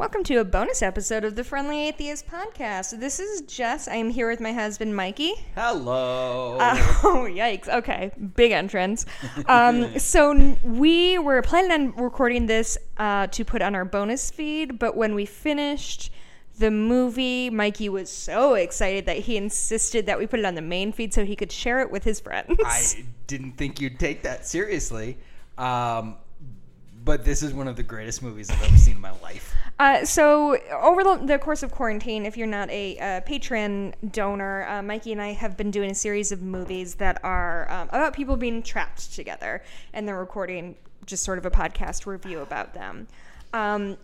Welcome to a bonus episode of the Friendly Atheist Podcast. This is Jess. I am here with my husband, Mikey. Hello. Uh, oh, yikes. Okay. Big entrance. Um, so, we were planning on recording this uh, to put on our bonus feed, but when we finished the movie, Mikey was so excited that he insisted that we put it on the main feed so he could share it with his friends. I didn't think you'd take that seriously. Um, but this is one of the greatest movies I've ever seen in my life. Uh, so over the, the course of quarantine, if you're not a uh, Patreon donor, uh, Mikey and I have been doing a series of movies that are um, about people being trapped together, and they're recording just sort of a podcast review about them. Um,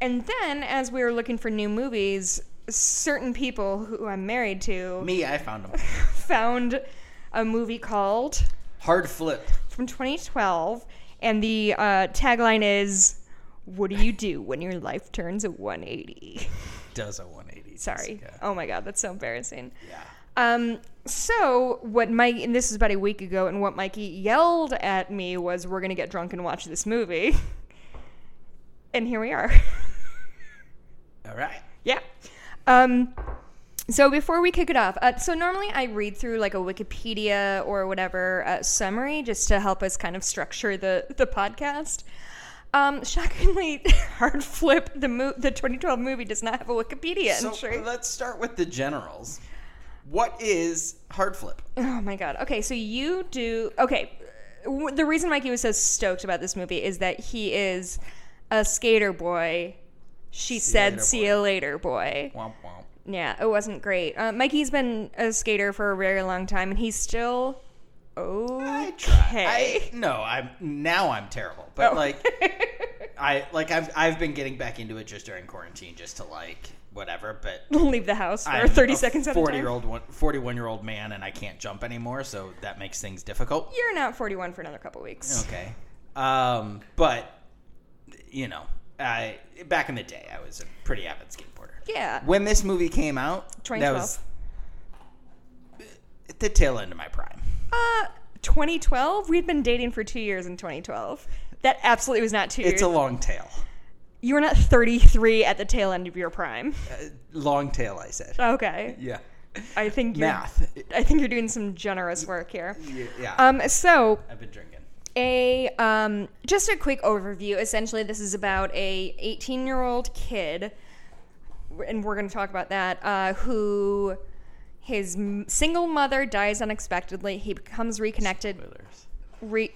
and then, as we were looking for new movies, certain people who I'm married to Me, I found him. found a movie called Hard flip. from 2012, and the uh, tagline is "What do you do when your life turns a 180?" Does a 180. Sorry. Yeah. Oh my god, that's so embarrassing. yeah. Um, so what Mike and this is about a week ago, and what Mikey yelled at me was, "We're gonna get drunk and watch this movie," and here we are. All right. yeah. Um, so before we kick it off, uh, so normally I read through like a Wikipedia or whatever uh, summary just to help us kind of structure the the podcast. Um, shockingly, Hard Flip the mo- the 2012 movie does not have a Wikipedia So entry. let's start with the generals. What is hard flip? Oh my god. Okay, so you do. Okay, the reason Mikey was so stoked about this movie is that he is a skater boy. She said, later, "See boy." you later, boy." Womp womp. Yeah, it wasn't great. Uh, Mikey's been a skater for a very long time, and he's still oh I try. I, no, I'm now I'm terrible. But Oh. like I like I've I've been getting back into it just during quarantine just to like whatever, but Leave the house for I'm 30 a seconds 40 year old 41 year old man and I can't jump anymore, so that makes things difficult. You're not 41 for another couple weeks. Okay. Um, but you know, I back in the day I was a pretty avid skateboarder. Yeah. When this movie came out, that 2012. was at the tail end of my prime. Uh, 2012. We'd been dating for two years in 2012. That absolutely was not two years. It's a long tail. you were not 33 at the tail end of your prime. Uh, long tail, I said. Okay. Yeah. I think you're, Math. I think you're doing some generous work here. Yeah. yeah. Um, so I've been drinking. a um, just a quick overview. Essentially, this is about a 18 year old kid, and we're going to talk about that. Uh, who his m- single mother dies unexpectedly. He becomes reconnected. Re-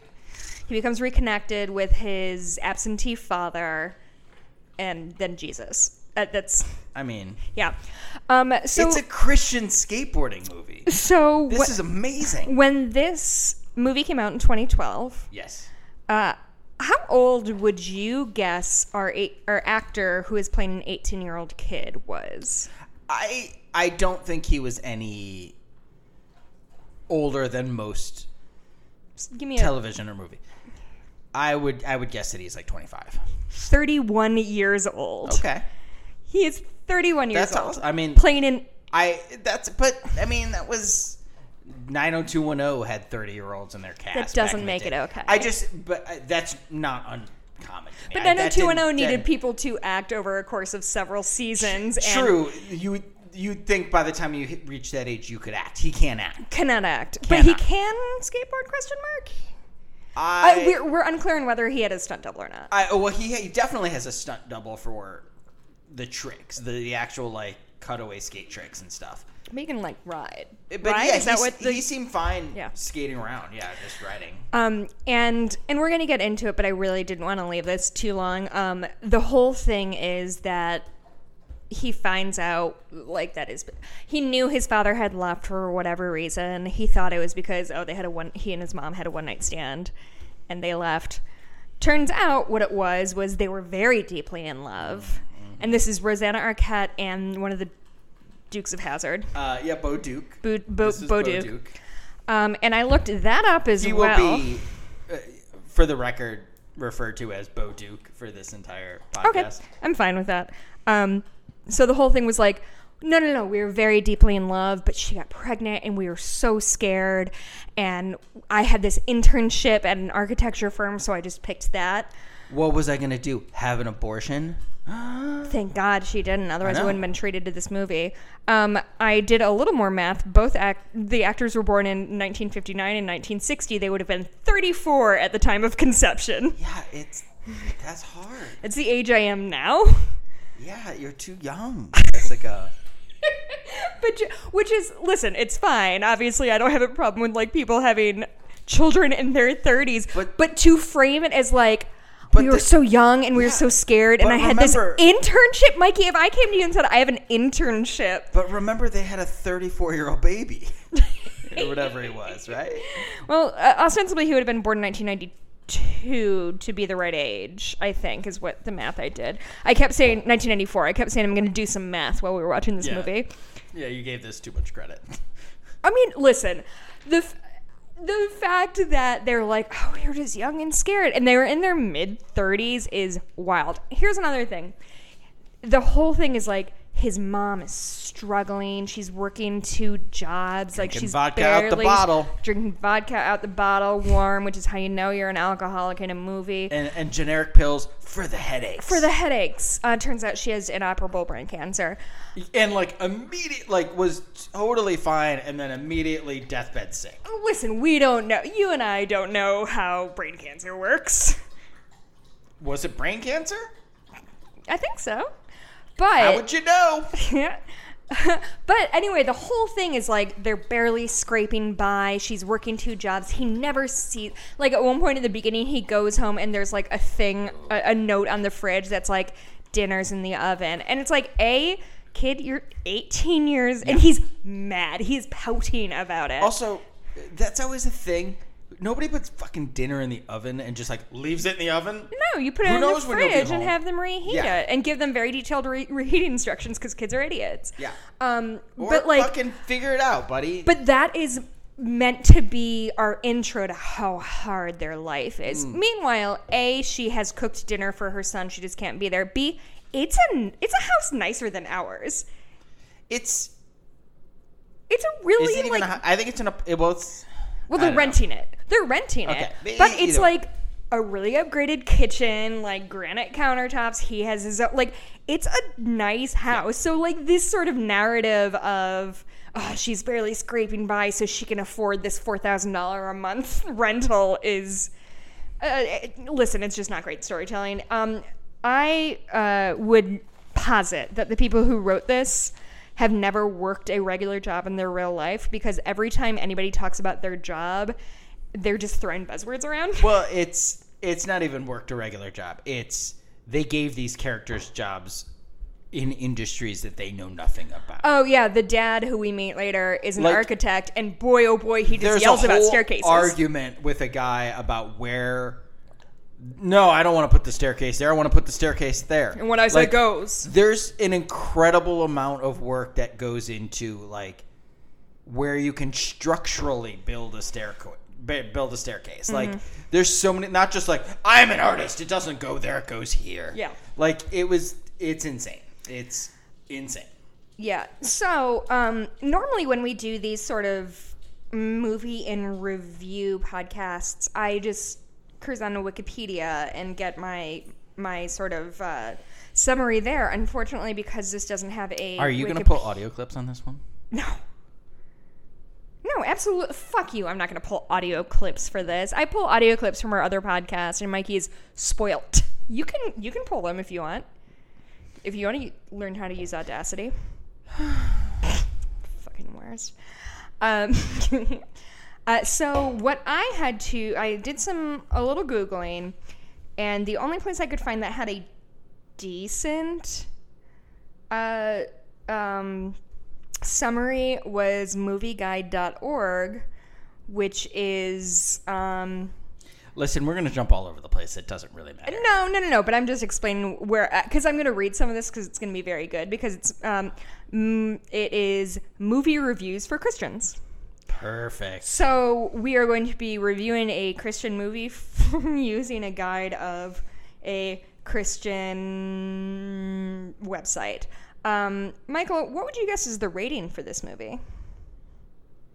he becomes reconnected with his absentee father, and then Jesus. Uh, that's I mean, yeah. Um, so it's a Christian skateboarding movie. so This wh- is amazing. when this movie came out in 2012. Yes. Uh, how old would you guess our eight, our actor who is playing an 18 year old kid was? I I don't think he was any older than most Just give me a television or movie. I would I would guess that he's like 25. 31 years old. Okay. He is 31 years That's old. awesome. I mean, Playing in I that's but I mean that was 90210 had 30 year olds in their cast. That doesn't make it okay. I just but uh, that's not uncommon. To me. But I- 90210 needed that- people to act over a course of several seasons. And True. You you'd think by the time you hit, reach that age you could act. He can't act. Cannot act. But he can skateboard, question mark? I, we're, we're unclear on whether he had a stunt double or not. I well he, he definitely has a stunt double for the tricks, the, the actual like cutaway skate tricks and stuff. But can, like, ride. But right? yeah, is that what the he seemed fine Yeah. skating around. Yeah, just riding. Um, and and we're gonna get into it, but I really didn't want to leave this too long. Um, the whole thing is that he finds out like that is he knew his father had left for whatever reason. He thought it was because oh they had a one he and his mom had a one night stand, and they left. Turns out what it was was they were very deeply in love, and this is Rosanna Arquette and one of the Dukes of Hazzard, Uh, yeah, Bo Duke. Bo, Bo, This is Bo Duke. Duke. Um, and I looked that up as He well. will be, uh, for the record, referred to as Bo Duke for this entire podcast. Okay, podcast. I'm fine with that. Um, so the whole thing was like, no, no, no, we were very deeply in love, but she got pregnant and we were so scared. And I had this internship at an architecture firm, so I just picked that. What was I gonna do? Have an abortion? Thank God she didn't. Otherwise, I, know. wouldn't have been treated to this movie. Um, I did a little more math. Both act- the actors were born in 1959 and 1960. They would have been 34 at the time of conception. Yeah, it's that's hard. It's the age I am now. Yeah, you're too young, Jessica. but which is listen, it's fine. Obviously, I don't have a problem with like people having children in their 30s. But- But to frame it as like But we were the- so young and we were so scared, and I had remember- this internship, Mikey. If I came to you and said I have an internship, But remember, they had a 34 year old baby, or whatever he was, right? Well, uh, ostensibly he would have been born in 1992 to be the right age. I think is what the math I did. I kept saying 1994. I kept saying I'm going to do some math while we were watching this Yeah. movie. Yeah, you gave this too much credit. I mean, listen, the f- the fact that they're like, oh, we were just young and scared, and they were in their mid 30s is wild. Here's another thing: the whole thing is like his mom is struggling. She's working two jobs, like Drinking she's vodka out the bottle. drinking vodka out the bottle, warm, which is how you know you're an alcoholic in a movie. And, and generic pills for the headaches. For the headaches, uh, turns out she has inoperable brain cancer. and like immediate, like was totally fine, and then immediately deathbed sick. Listen, we don't know. You and I don't know how brain cancer works. Was it brain cancer? I think so. But How would you know? yeah. but anyway, the whole thing is like they're barely scraping by. She's working two jobs. He never sees like at one point in the beginning he goes home and there's like a thing a, a note on the fridge that's like dinner's in the oven. And it's like, "A kid, you're 18 years and he's mad. He's pouting about it." Also, that's always a thing. Nobody puts fucking dinner in the oven and just like leaves it in the oven. no, you put it Who in the knows when you'll be fridge and home? have them reheat Yeah. it and give them very detailed re- reheating instructions because kids are idiots. Yeah. Um, Or but like, fucking figure it out, buddy. But that is meant to be our intro to how hard their life is. Mm. Meanwhile, A, she has cooked dinner for her son. She just can't be there. B, it's a it's a house nicer than ours. it's It's a really is it even? like a, I think it's an. It, well, it's. Well, they're don't know. renting it. They're renting Okay, it, but it's either way. like a really upgraded kitchen, like granite countertops. He has his own, like it's a nice house. So like this sort of narrative of. Oh, she's barely scraping by so she can afford this $4,000 a month rental is uh, listen, it's just not great storytelling. Um, I uh, would posit that the people who wrote this have never worked a regular job in their real life because every time anybody talks about their job, they're just throwing buzzwords around. Well, it's it's not even worked a regular job. It's they gave these characters jobs in industries that they know nothing about. Oh yeah, the dad who we meet later is an Like- architect, and boy oh boy, he just There's yells a about whole staircases. argument with a guy about where. No, I don't want to put the staircase there. I want to put the staircase there. and when I say Like, goes, there's an incredible amount of work that goes into like where you can structurally build a staircase build a staircase like Mm-hmm. there's so many not just like i'm an artist it doesn't go there it goes here Yeah. like it was it's insane it's insane Yeah. So, um, normally when we do these sort of movie and review podcasts, I just cruise on to Wikipedia and get my my sort of uh, summary there. Unfortunately, because this doesn't have a are you gonna Wikip- pull audio clips on this one No. No, absolutely. Fuck you. I'm not going to pull audio clips for this. I pull audio clips from our other podcast, and Mikey is spoilt. You can you can pull them if you want. If you want to learn how to use Audacity. Fucking worst. Um, uh, so what I had to, I did some a little googling, and the only place I could find that had a decent uh, um, summary was movieguide.org, which is um, listen we're gonna jump all over the place it doesn't really matter no, no, no, no. But I'm just explaining where because I'm going to read some of this because it's going to be very good because it's um, it is movie reviews for Christians. Perfect So we are going to be reviewing a Christian movie using a guide of a Christian website. Um, Michael, what would you guess is the rating for this movie?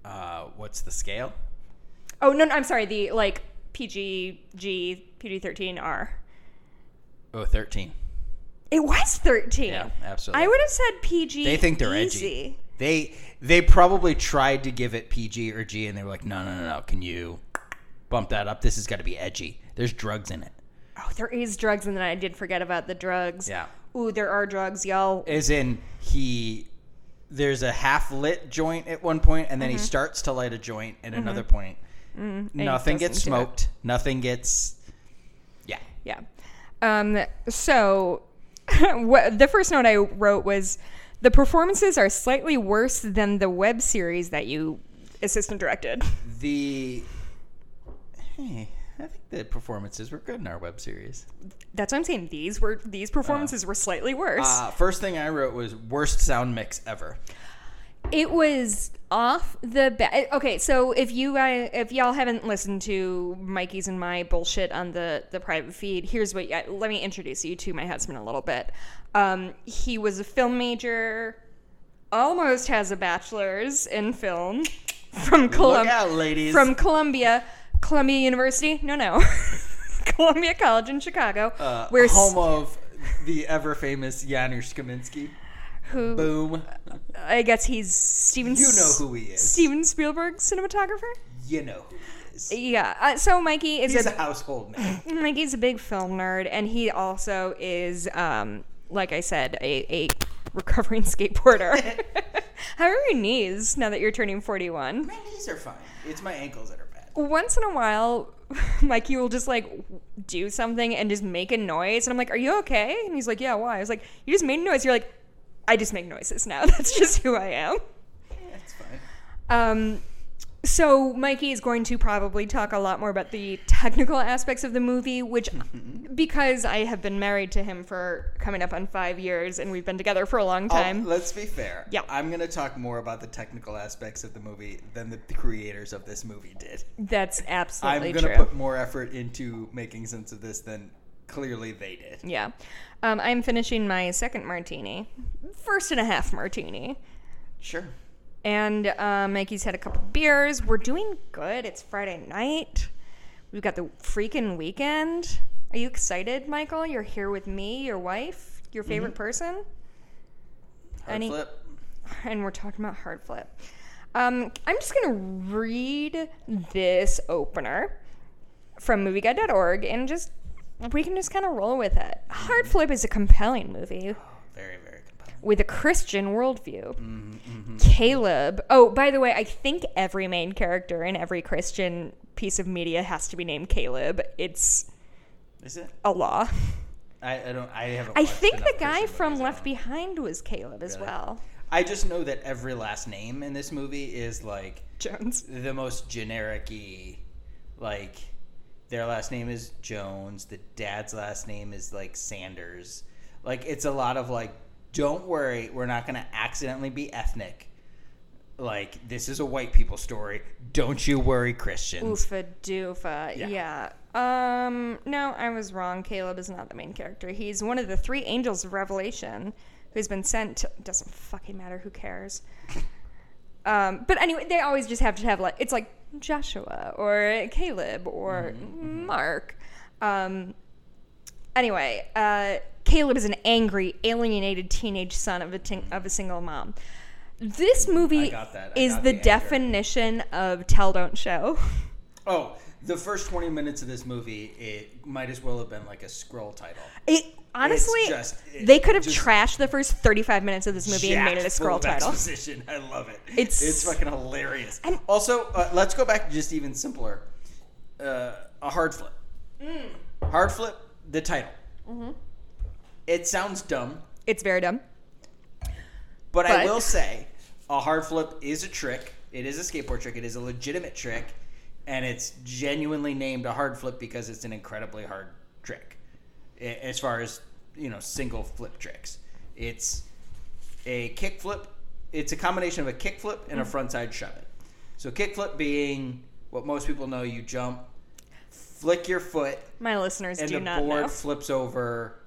uh what's the scale Oh no, no I'm sorry. The like PG, G, PG thirteen R. Oh, 13. It was 13. Yeah, absolutely. I would have said PG. They think they're easy. edgy. They they probably tried to give it PG or G, and they were like, no, no, no, no. Can you bump that up? This has got to be edgy. There's drugs in it. Oh, there is drugs, and then I did forget about the drugs. Yeah. Ooh, there are drugs, y'all. As in, he there's a half lit joint at one point, and then Mm-hmm. he starts to light a joint at another point. Nothing gets doesn't do it. smoked. Nothing gets. Yeah. Yeah. Um, so, what, the first note I wrote was the performances are slightly worse than the web series that you assistant directed. The. Hey, I think the performances were good in our web series. That's what I'm saying. These were these performances were slightly worse. Uh, first thing I wrote was worst sound mix ever. It was off the bat. Okay, so if you guys, if y'all haven't listened to Mikey's and my bullshit on the the private feed, here's what. I, let me introduce you to my husband a little bit. Um, he was a film major, almost has a bachelor's in film from Columbia. out, ladies. From Columbia, Columbia University. No, no, Columbia College in Chicago, uh, where home of the ever famous Janusz Kaminski. Who Boom. I guess he's Steven. You know who he is. Steven Spielberg cinematographer. You know who he is. Yeah. Uh, so Mikey is He's a a household name. Mikey's a big film nerd, and he also is, um, like I said, a, a recovering skateboarder. How are your knees now that you're turning 41? My knees are fine. It's my ankles that are bad. Once in a while, Mikey will just like do something and just make a noise, and I'm like, "Are you okay?" And he's like, "Yeah, why?" I was like, "You just made a noise." You're like, "I just make noises now. That's just who I am." That's fine. Um, so Mikey is going to probably talk a lot more about the technical aspects of the movie, which because I have been married to him for coming up on five years and we've been together for a long I'll- time. let's be fair. Yeah. I'm going to talk more about the technical aspects of the movie than the creators of this movie did. That's absolutely. I'm going to put more effort into making sense of this than clearly they did. yeah. Um, I'm finishing my second martini, first and a half martini. Sure. And uh, Mikey's had a couple beers. We're doing good. It's Friday night. We've got the freaking weekend. Are you excited, Michael? You're here with me, your wife, your favorite person? Hard Any- flip. and we're talking about hard flip. Um, I'm just gonna read this opener from MovieGuide.org and just we can just kind of roll with it. Hard Flip is a compelling movie Very, very compelling. with a Christian worldview. Mm-hmm, mm-hmm. Caleb. Oh, by the way, I think every main character in every Christian piece of media has to be named Caleb. It's Is it? a law. I, I don't. I haven't. I think the guy from Left Behind was Caleb as Really? well. I just know that every last name in this movie is like Jones. the most generic-y, like their last name is Jones, the dad's last name is like Sanders. Like it's a lot of like don't worry, we're not going to accidentally be ethnic. Like this is a white people story. Don't you worry, Christians. Oofa doofa. Yeah. Yeah. Um. No, I was wrong. Caleb is not the main character. He's one of the three angels of Revelation who's been sent. To, doesn't fucking matter. Who cares? Um. But anyway, they always just have to have like it's like Joshua or Caleb or Mark. Um. Anyway, uh, Caleb is an angry, alienated teenage son of a of a single mom. This movie I got that. I is the the definition of tell don't show. Oh, the first 20 minutes of this movie, it might as well have been like a scroll title. It honestly, just- it they could have trashed the first thirty-five minutes of this movie and made it a scroll title. Exposition. I love it. It's- it's fucking hilarious. And- also, uh, let's go back to just even simpler. Uh, a hard flip. Mm. Hard flip. The title. Mm-hmm. It sounds dumb, It's very dumb. but, I will say, a hard flip is a trick. It is a skateboard trick. It is a legitimate trick, and it's genuinely named a hard flip because it's an incredibly hard trick. As far as you know, single flip tricks, it's a kick flip. It's a combination of a kick flip and a frontside shove it. So kick flip being what most people know, you jump, flick your foot, My listeners and do the not board know. flips over,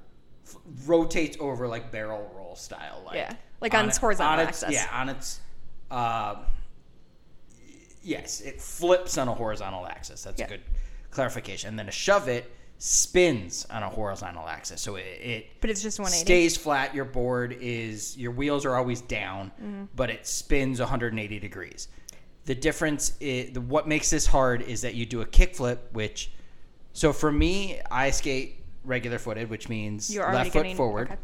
f- rotates over like barrel roll style, like Yeah, like on its it- horizontal its- axis. Yeah, on its. Uh, yes, it flips on a horizontal axis. That's Yeah. a good clarification. And then a shove it spins on a horizontal axis. So it, it But it's just 180. stays flat. Your board is your wheels are always down, Mm-hmm. but it spins 180 degrees. The difference, is, the, what makes this hard is that you do a kickflip, which, so for me, I skate regular footed, which means left foot getting forward. okay.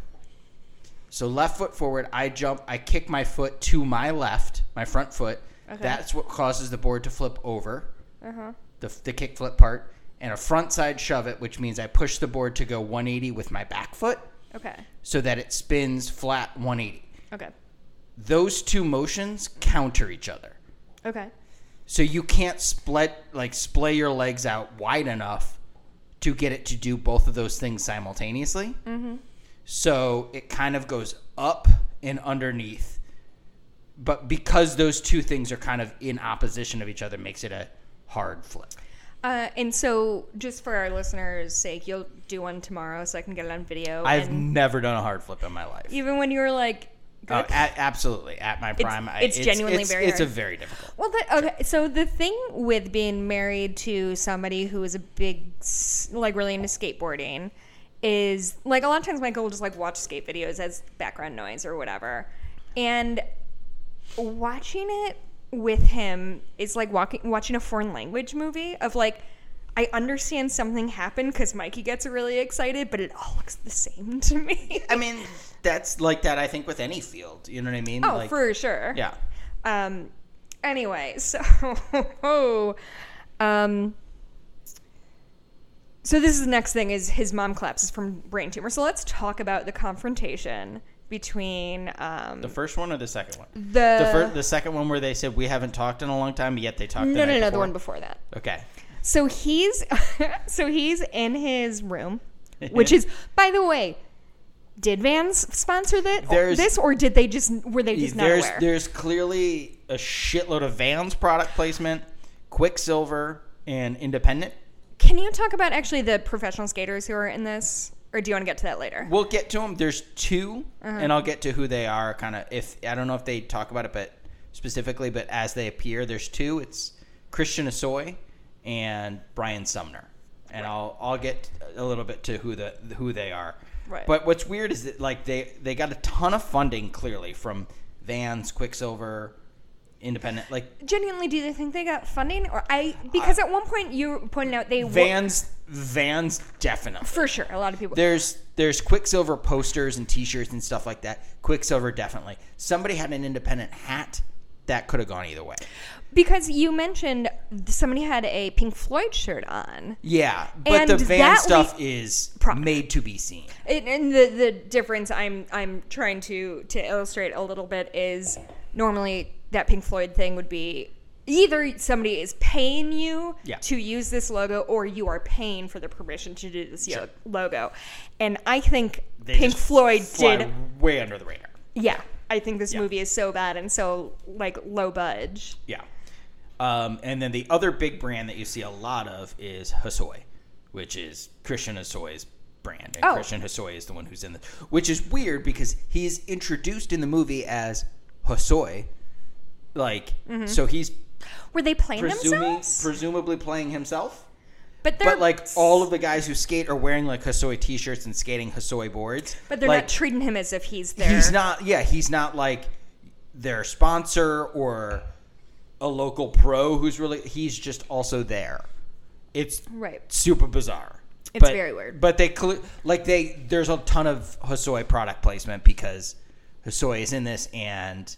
So left foot forward, I jump, I kick my foot to my left, my front foot. Okay. That's what causes the board to flip over, Uh-huh. the, the kick flip part, and a front side shove it, which means I push the board to go 180 with my back foot Okay. so that it spins flat 180. Okay. Those two motions counter each other. Okay. So you can't split like splay your legs out wide enough to get it to do both of those things simultaneously. Mm-hmm. So it kind of goes up and underneath. But because those two things are kind of in opposition of each other, makes it a hard flip. Uh, and so, just for our listeners' sake, you'll do one tomorrow so I can get it on video. I've and never done a hard flip in my life. even when you were like. Oh, a- absolutely, at my prime, I- it's genuinely it's, very It's a very difficult. Well, the, okay. So the thing with being married to somebody who is a big, like, really into skateboarding, is like a lot of times Michael will just like watch skate videos as background noise or whatever, and watching it with him is like walking watching a foreign language movie of like. I understand something happened because Mikey gets really excited, but it all looks the same to me. I mean, that's like that. I think with any field, you know what I mean? oh, like, for sure. yeah. Um. Anyway, so um. So this is the next thing: is his mom collapses from brain tumor. So let's talk about the confrontation between um The first one or the second one? the The first, the second one where they said we haven't talked in a long time, yet they talked. no the no no the one before that. Okay. So he's so he's in his room, which is by the way. Did Vans sponsor that, There's- this, or did they just were they just not There's aware? there's clearly a shitload of Vans product placement, Quiksilver, and Independent. Can you talk about actually the professional skaters who are in this, or do you want to get to that later? We'll get to them. There's 2 Uh-huh. and I'll get to who they are. Kind of if I don't know if they talk about it, but specifically, but as they appear, there's two. It's Christian Hosoi and Brian Sumner, and I'll I'll get a little bit to who the who they are. Right. But what's weird is that like they they got a ton of funding clearly from Vans, Quiksilver, Independent, like genuinely do they think they got funding or i because uh, at one point you pointed out they Vans. Vans definitely. for sure a lot of people There's there's Quiksilver posters and T-shirts and stuff like that. Quiksilver definitely. Somebody had an independent hat that could have gone either way. because you mentioned somebody had a pink floyd shirt on Yeah, but the van stuff is Product. made to be seen. and, and the the difference i'm i'm trying to to illustrate a little bit is normally that pink floyd thing would be either somebody is paying you Yeah. to use this logo or you are paying for the permission to do this Sure. logo and i think They pink floyd did way under the radar. Yeah, I think this Yeah. movie is so bad and so like low budge. Yeah. Um, and then the other big brand that you see a lot of is Hosoi, which is Christian Hosoi's brand. And Oh. Christian Hosoi is the one who's in the which is weird because he's introduced in the movie as Hosoi. Like Mm-hmm. so he's Were they playing presuming themselves? presumably playing himself. but But like all of the guys who skate are wearing like Hosoi t-shirts and skating Hosoi boards. but they're like, not treating him as if he's there. He's not. Yeah, he's not like their sponsor or a local pro who's really. He's just also there. It's right. super bizarre. It's very weird. But they like they. There's a ton of Hosoi product placement because Hosoi is in this and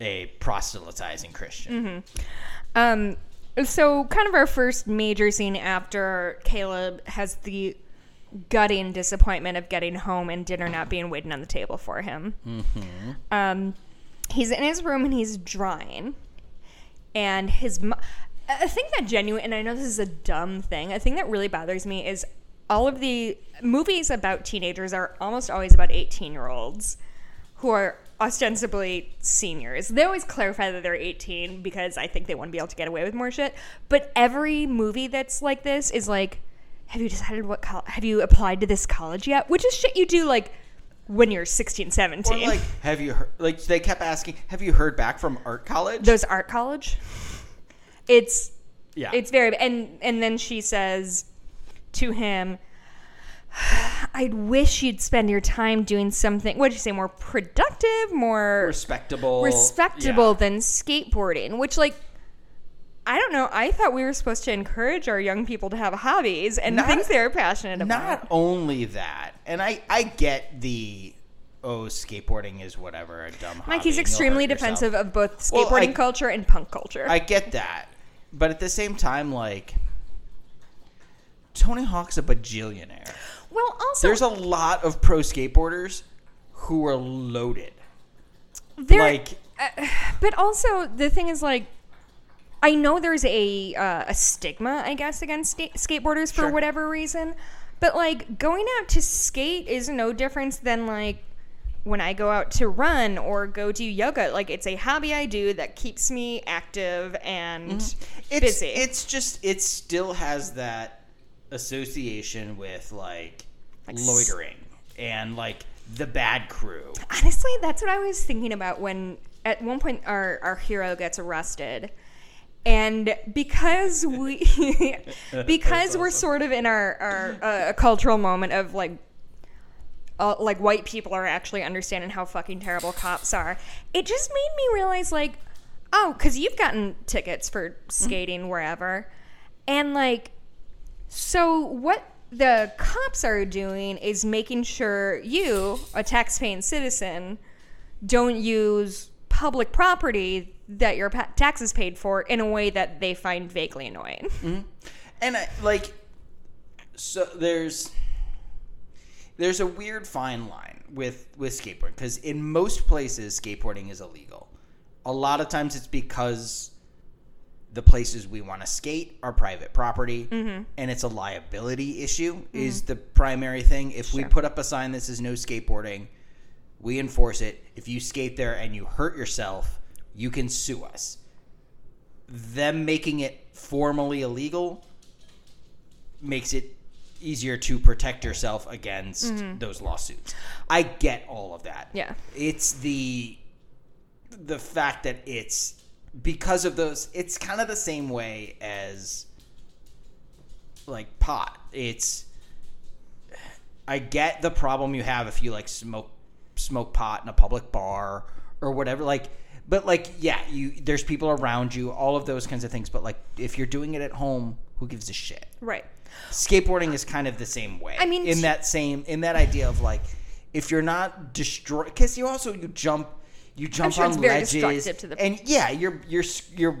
a proselytizing Christian. Um, so kind of our first major scene after Caleb has the gutting disappointment of getting home and dinner not being waiting on the table for him. Mm-hmm. Um, he's in his room and he's drawing, and his. Mo- a thing that genuine, and I know this is a dumb thing. A thing that really bothers me is all of the movies about teenagers are almost always about eighteen-year-olds who are ostensibly seniors. They always clarify that they're 18 because I think they want to be able to get away with more shit. But every movie that's like this is like, have you decided what col- have you applied to this college yet? Which is shit you do like when you're 16, 17. Or like, have you heard? Like they kept asking, have you heard back from art college? Those art college. It's yeah, it's very and and then she says to him, I wish you'd spend your time doing something. What did you say? More productive, more Respectable. respectable Yeah. than skateboarding. Which, like, I don't know. I thought we were supposed to encourage our young people to have hobbies and Not- things they're passionate about. Not only that, and I I get the oh skateboarding is whatever a dumb. hobby Mike, he's extremely defensive of both Well, skateboarding I- culture and punk culture. I get that, but at the same time, like Tony Hawk's a bajillionaire. Well, also, There's a lot of pro skateboarders who are loaded. like but also the thing is like i know there's a uh, a stigma i guess against sta- skateboarders for Sure. whatever reason but like going out to skate is no difference than like when i go out to run or go do yoga like it's a hobby i do that keeps me active and it's busy it's just it still has that association with like, Like s- loitering and like the bad crew. honestly that's what i was thinking about when at one point our our hero gets arrested and because we because we're sort of in our our uh, cultural moment of like uh, like white people are actually understanding how fucking terrible cops are it just made me realize like oh because you've gotten tickets for skating wherever and like so what the cops are doing is making sure you, a tax-paying citizen, don't use public property that your taxes paid for in a way that they find vaguely annoying. Mm-hmm. and I, like so there's there's a weird fine line with with skateboarding because in most places skateboarding is illegal a lot of times it's because the places we want to skate are private property mm-hmm. and it's a liability issue mm-hmm. is the primary thing. If we put up a sign that says no skateboarding we enforce it. If you skate there and you hurt yourself you can sue us. Them making it formally illegal makes it easier to protect yourself against mm-hmm. those lawsuits. I get all of that. Yeah. It's the the fact that it's because of those it's kind of the same way as like pot. It's I get the problem you have if you like smoke smoke pot in a public bar or whatever like but like yeah, you there's people around you, all of those kinds of things, but like if you're doing it at home, who gives a shit? Right. skateboarding is kind of the same way. I mean, in that same in that idea of like, if you're not destroy, because you also you jump, you jump sure on it's very ledges, destructive to the- and yeah, you're you're you're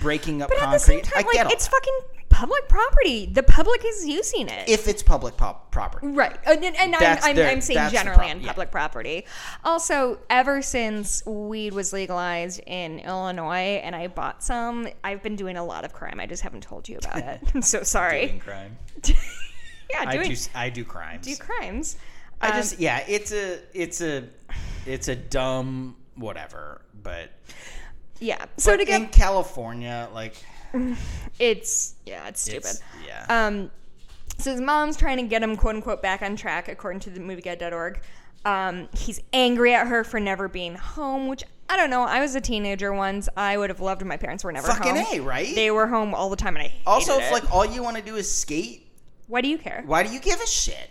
breaking up But at the same time, I get like all it's that. fucking public property. The public is using it. if it's public pop- property. Right. And, and I'm, I'm, their- I'm saying generally problem, on yeah. public property. Also, ever since weed was legalized in Illinois and I bought some, I've been doing a lot of crime. I just haven't told you about it. I'm so Doing sorry. crime. yeah, I doing do I do crimes. do crimes. I Um, just yeah, it's a it's a it's a dumb whatever, but yeah. So but to get in California, like it's yeah, it's stupid. it's yeah. Um, so his mom's trying to get him quote unquote back on track, according to the movieguide.org. Um, he's angry at her for never being home, which I don't know. I was a teenager once. I would have loved if my parents were never Fucking home. A, right? They were home all the time, and I hated also, it. if like all you want to do is skate, why do you care? why do you give a shit?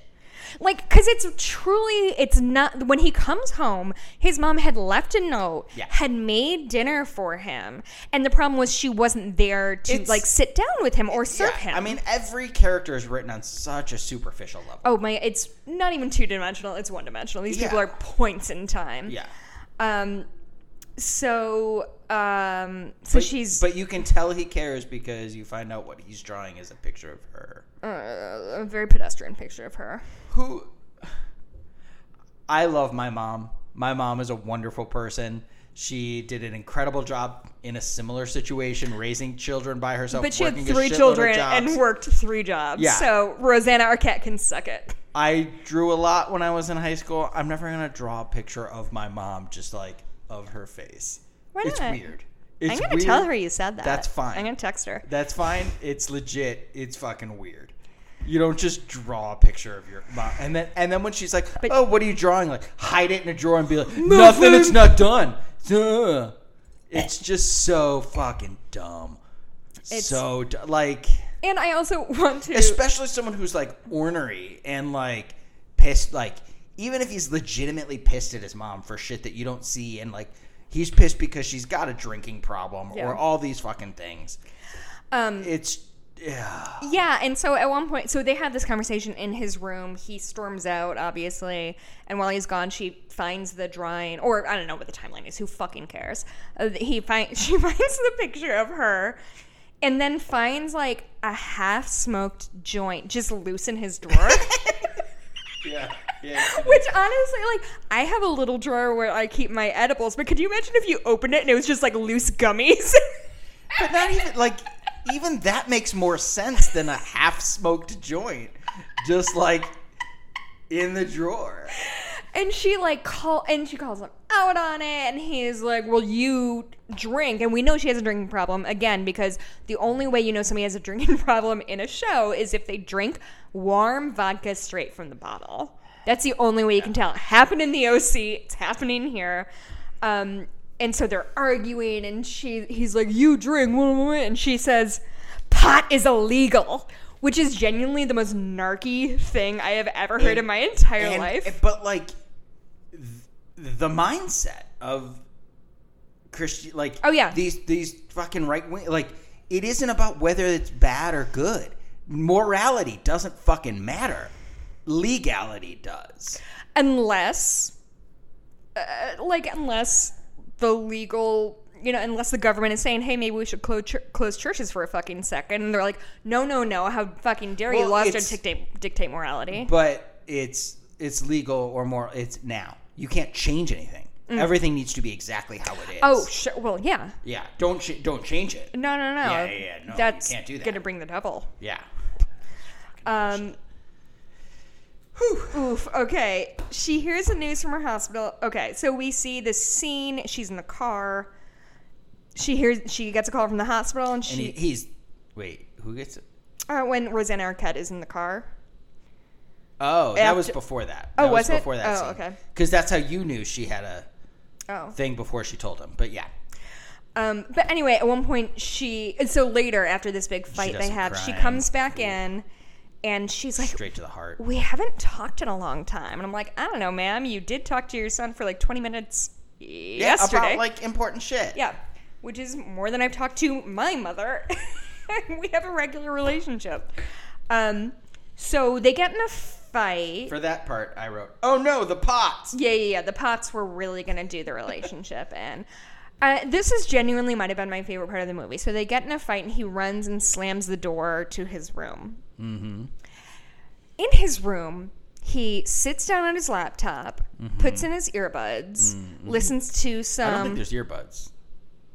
Like, because it's truly, it's not. When he comes home, his mom had left a note, Yeah. had made dinner for him, and the problem was she wasn't there to It's- like sit down with him or serve Yeah, him. I mean, every character is written on such a superficial level. Oh my! It's not even two dimensional. It's one dimensional. These people are points in time. Yeah. Um. So um. So But, she's but you can tell he cares because you find out what he's drawing is a picture of her. uh, a very pedestrian picture of her. Who I love my mom. My mom is a wonderful person. She did an incredible job in a similar situation, raising children by herself. But she had three children and worked three jobs. Yeah. So Rosanna Arquette can suck it. I drew a lot when I was in high school. I'm never gonna draw a picture of my mom just like of her face. Why not? It's weird. It's I'm gonna weird. tell her you said that. That's fine. I'm gonna text her. That's fine. It's legit. It's fucking weird. You don't just draw a picture of your mom, and then and then when she's like, But- "Oh, what are you drawing?" Like, hide it in a drawer and be like, "Nothing. It's not done." It's just so fucking dumb. It's- so like, and I also want to especially someone who's like ornery and like pissed like even if he's legitimately pissed at his mom for shit that you don't see and like he's pissed because she's got a drinking problem Yeah. or all these fucking things um it's yeah Yeah, and so at one point, so they have this conversation in his room. He storms out, obviously, and while he's gone, she finds the drawing, or I don't know what the timeline is. Who fucking cares? Uh, he find she finds the picture of her, and then finds like a half smoked joint just loose in his drawer. yeah yeah Which honestly, like, I have a little drawer where I keep my edibles, but could you imagine if you opened it and it was just like loose gummies? but not even like even that makes more sense than a half smoked joint just like in the drawer And she like call and she calls him out on it, and he's like, "Well, you drink," and we know she has a drinking problem again because the only way you know somebody has a drinking problem in a show is if they drink warm vodka straight from the bottle. That's the only way you can tell. It happened in the OC. It's happening here. Um, and so they're arguing, and she he's like, "You drink," and she says, "Pot is illegal." Which is genuinely the most narky thing I have ever heard in my entire And- life. But like th- the mindset of Christian, like Oh, yeah. these these fucking right wing, like it isn't about whether it's bad or good. Morality doesn't fucking matter. Legality does. unless uh, like unless the legal you know unless the government is saying hey maybe we should close, chur- close churches for a fucking second and they're like no no no how fucking dare you Well, laws don't dictate dictate morality But it's it's legal or more. It's now. You can't change anything. Everything needs to be exactly how it is. Mm. oh sure well yeah yeah. Don't ch- don't change it. no no no Yeah, yeah, yeah. No, you that's can't do that. gonna bring the devil Yeah. um Oof. Okay. She hears the news from her hospital. Okay, so we see this scene. She's in the car. She hears. She gets a call from the hospital, and And she he, he's wait. Who gets it? uh, when Rosanna Arquette is in the car. Oh, that was before that. Oh, that was it? before that Oh, scene. okay. Because that's how you knew she had a Oh. thing before she told him. But yeah, Um, but anyway, at one point she and so later after this big fight they have, she comes back in and she's like straight to the heart. we haven't talked in a long time. And I'm like, I don't know, ma'am. You did talk to your son for like 20 minutes Yeah, yesterday. about like important shit. yeah, which is more than I've talked to my mother. we have a regular relationship. Um, so they get in a fight. For that part, I wrote, "Oh no, the pots." Yeah, yeah, yeah. The Pots were really going to do the relationship. and uh, this is genuinely might have been my favorite part of the movie. So they get in a fight, and he runs and slams the door to his room. Mm-hmm. In his room, he sits down on his laptop, mm-hmm. puts in his earbuds, mm-hmm. listens to some. I don't think there's earbuds.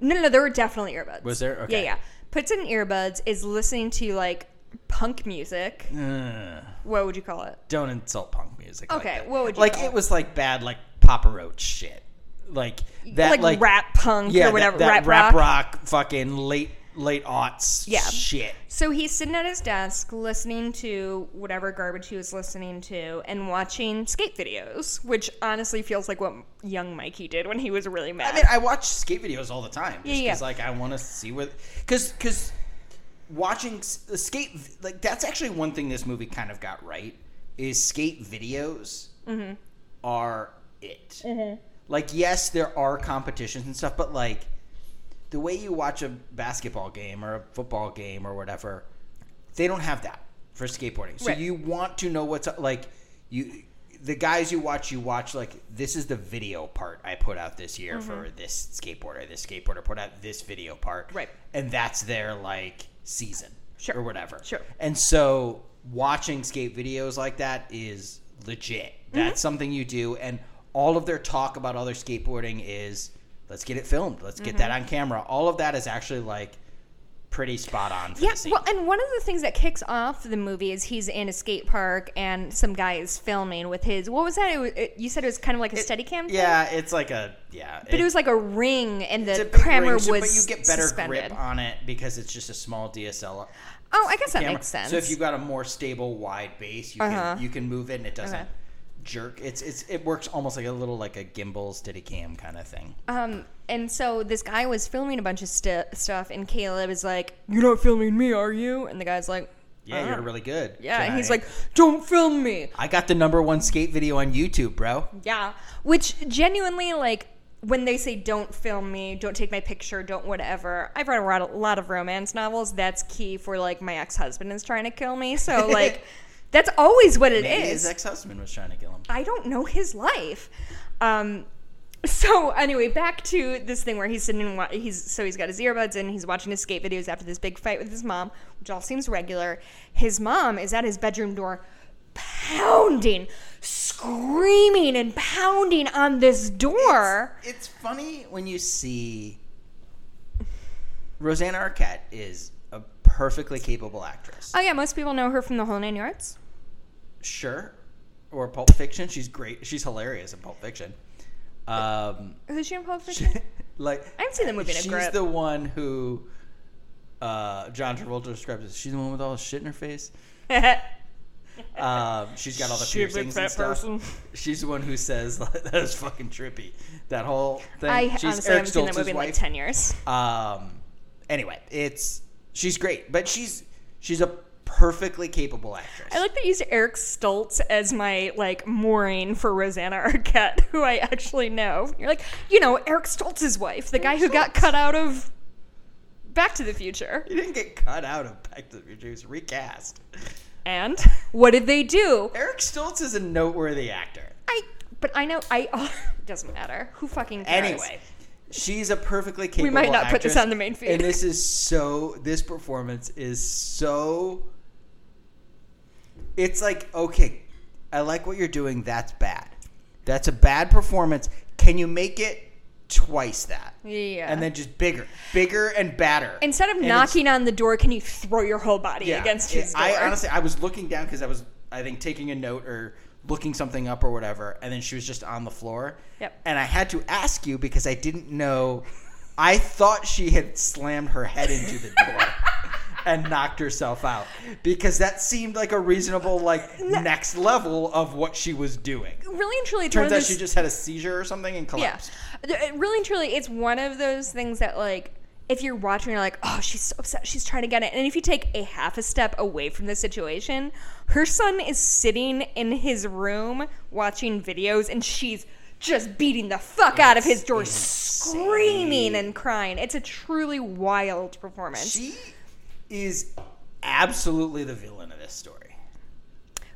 No, no, no, there were definitely earbuds. Was there? Okay. Yeah, yeah. Puts in earbuds, is listening to like punk music. Ugh. What would you call it? don't insult punk music. Okay, that. what would you like? call It it? was like bad, like Papa Roach shit. Like that, like, like, rap punk yeah, or whatever. That, that rap, rap rock. rock, fucking late late aughts. Yeah. shit. So he's sitting at his desk listening to whatever garbage he was listening to and watching skate videos, which honestly feels like what young Mikey did when he was really mad. I mean, I watch skate videos all the time. Just Yeah, yeah. Like, I want to see what, because because watching the skate, like that's actually one thing this movie kind of got right is skate videos Mm-hmm. are it. Like, yes, there are competitions and stuff, but like the way you watch a basketball game or a football game or whatever, they don't have that for skateboarding. So Right. you want to know what's like you the guys you watch you watch like this is the video part I put out this year for this skateboarder. This skateboarder put out this video part. Mm-hmm. Right. And that's their like season Sure. or whatever. Sure. And so watching skate videos like that is legit. Mm-hmm. That's something you do and all of their talk about other skateboarding is let's get it filmed. Let's get that Mm-hmm. on camera. All of that is actually like pretty spot on for yeah, the scene. well, and one of the things that kicks off the movie is he's in a skate park and some guy is filming with his. What was that? It was, it, you said it was kind of like a steady cam. thing? yeah, it's like a yeah. but it was like a ring, and the camera ring, so- but you get better suspended. grip on it because it's just a small DSLR Oh, I guess that camera. makes sense. So if you've got a more stable wide base, you Uh-huh. can you can move it and it doesn't. Okay. Jerk. It's it's it works almost like a little like a gimbal steady cam kind of thing. Um, and so this guy was filming a bunch of st- stuff, and Caleb is like, "You're not filming me, are you?" And the guy's like, Yeah, "Uh." you're really good. Yeah, and he's like, "Don't film me." I got the number one skate video on YouTube, bro. Yeah, which genuinely, like, when they say "Don't film me," "Don't take my picture," "Don't whatever," I've read a lot of romance novels. That's key for like my ex husband is trying to kill me. So like, that's always what it is. Maybe his ex husband was trying to kill him. I don't know his life. Um, so anyway, back to this thing where he's sitting and wa- he's so he's got his earbuds in, he's watching his skate videos after this big fight with his mom, which all seems regular. His mom is at his bedroom door, pounding, screaming and pounding on this door. It's funny when you see Rosanna Arquette is a perfectly capable actress. Oh yeah, most people know her from The Whole Nine Yards. Sure. Or Pulp Fiction. She's great. She's hilarious in Pulp Fiction. Um, Who's she in Pulp she- Fiction? like I haven't seen the movie in a She's grip. the one who uh, John Travolta describes as she's the one with all the shit in her face. Um, she's got all the She piercings and stuff. person. She's the one who says that is fucking trippy. That whole thing. I she's honestly Eric haven't seen that Stoltz's movie in like ten years. Um, anyway, it's she's great, but she's she's a perfectly capable actress. I like that you used Eric Stoltz as my like mooring for Rosanna Arquette, who I actually know. You're like, you know, Eric Stoltz's wife, the guy who got cut out of Back to the Future. he didn't get cut out of Back to the Future; he was recast. And what did they do? Eric Stoltz is a noteworthy actor. I, but I know I. Oh, doesn't matter. Who fucking cares? Anyway, she's a perfectly capable. Actress. We might not put this on the main feed. And this is so. This performance is so. It's like okay, I like what you're doing. That's bad. That's a bad performance. Can you make it twice that? Yeah. And then just bigger, bigger and badder. Instead of And knocking on the door, can you throw your whole body yeah, against it- his door? I honestly, I was looking down because I was, I think, taking a note or looking something up or whatever, and then she was just on the floor. Yep. And I had to ask you because I didn't know. I thought she had slammed her head into the door and knocked herself out because that seemed like a reasonable, like next level of what she was doing. really and truly, Turns out those, she just had a seizure or something and Yeah. collapsed. Th- Really and truly, it's one of those things that, like, if you're watching, you're like, oh, she's so upset. She's trying to get it. And if you take a half a step away from the situation, her son is sitting in his room watching videos and she's just beating the fuck out of his door, insane. screaming and crying. It's a truly wild performance. She is absolutely the villain of this story.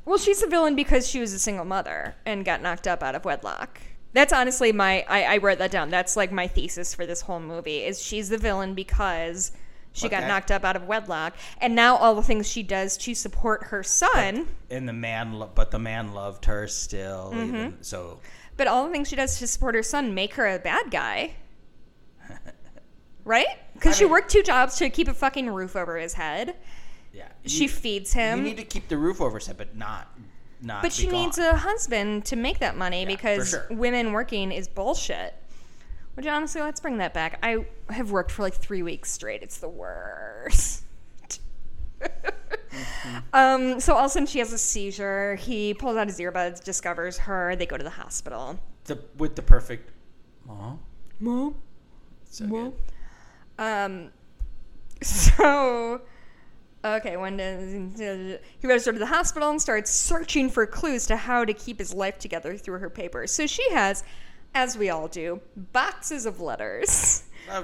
Well, she's a villain because she was a single mother and got knocked up out of wedlock. That's honestly my I, I wrote that down. That's like my thesis for this whole movie is she's the villain because she got knocked up out of wedlock, and now all the things she does to support her son, and the man, but the man loved her still. Mm-hmm. Even, so but all the things she does to support her son make her a bad guy, right? Because I she mean- worked two jobs to keep a fucking roof over his head. yeah, She you, feeds him. you need to keep the roof over his head, but not not. But be she needs a husband to make that money because sure. women working is bullshit. Which honestly, let's bring that back. I have worked for like three weeks straight. It's the worst. Mm-hmm. um, so all of a sudden she has a seizure. He pulls out his earbuds, discovers her. They go to the hospital. the with the perfect. Mom, Mom, so good. Um, so, okay, day he goes to the hospital and starts searching for clues to how to keep his life together through her papers. So she has, as we all do, boxes of letters. Uh,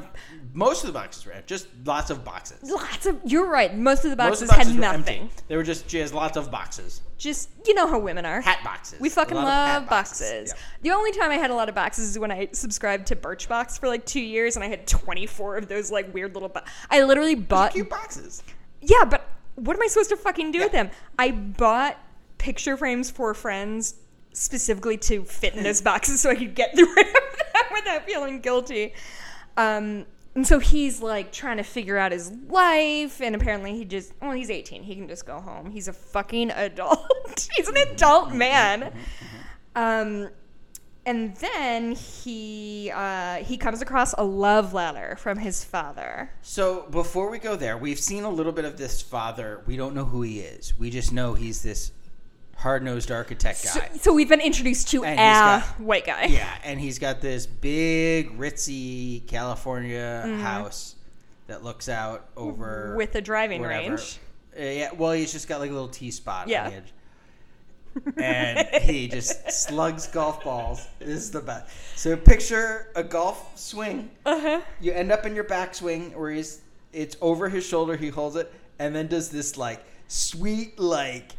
most of the boxes were empty, just lots of boxes. Lots of. You're right. Most of the boxes, of the boxes had were empty. nothing. They were just she has lots of boxes, Just you know how women are. hat boxes. We fucking A lot of hat love boxes. Yeah. The only time I had a lot of boxes is when I subscribed to Birchbox for like two years, and I had 24 of those like weird little. Bo- I literally bought Cute boxes. Yeah, but what am I supposed to fucking do with them? I bought picture frames for friends specifically to fit in those boxes so I could get through it without feeling guilty. Um, and so he's like trying to figure out his life, and apparently he just, well, he's 18. He can just go home. He's a fucking adult. he's an adult man. Um, and then he uh, he comes across a love letter from his father. So before we go there, we've seen a little bit of this father. We don't know who he is. We just know he's this hard nosed architect guy. so we've been introduced to And a got- white guy. Yeah, and he's got this big ritzy California house that looks out over Mm-hmm. With a driving whatever. range. Uh, yeah, well, he's just got like a little T spot Yeah. on the edge. and he just slugs golf balls. This is the best. So picture a golf swing. Uh-huh. You end up in your backswing where he's it's over his shoulder. He holds it and then does this like sweet like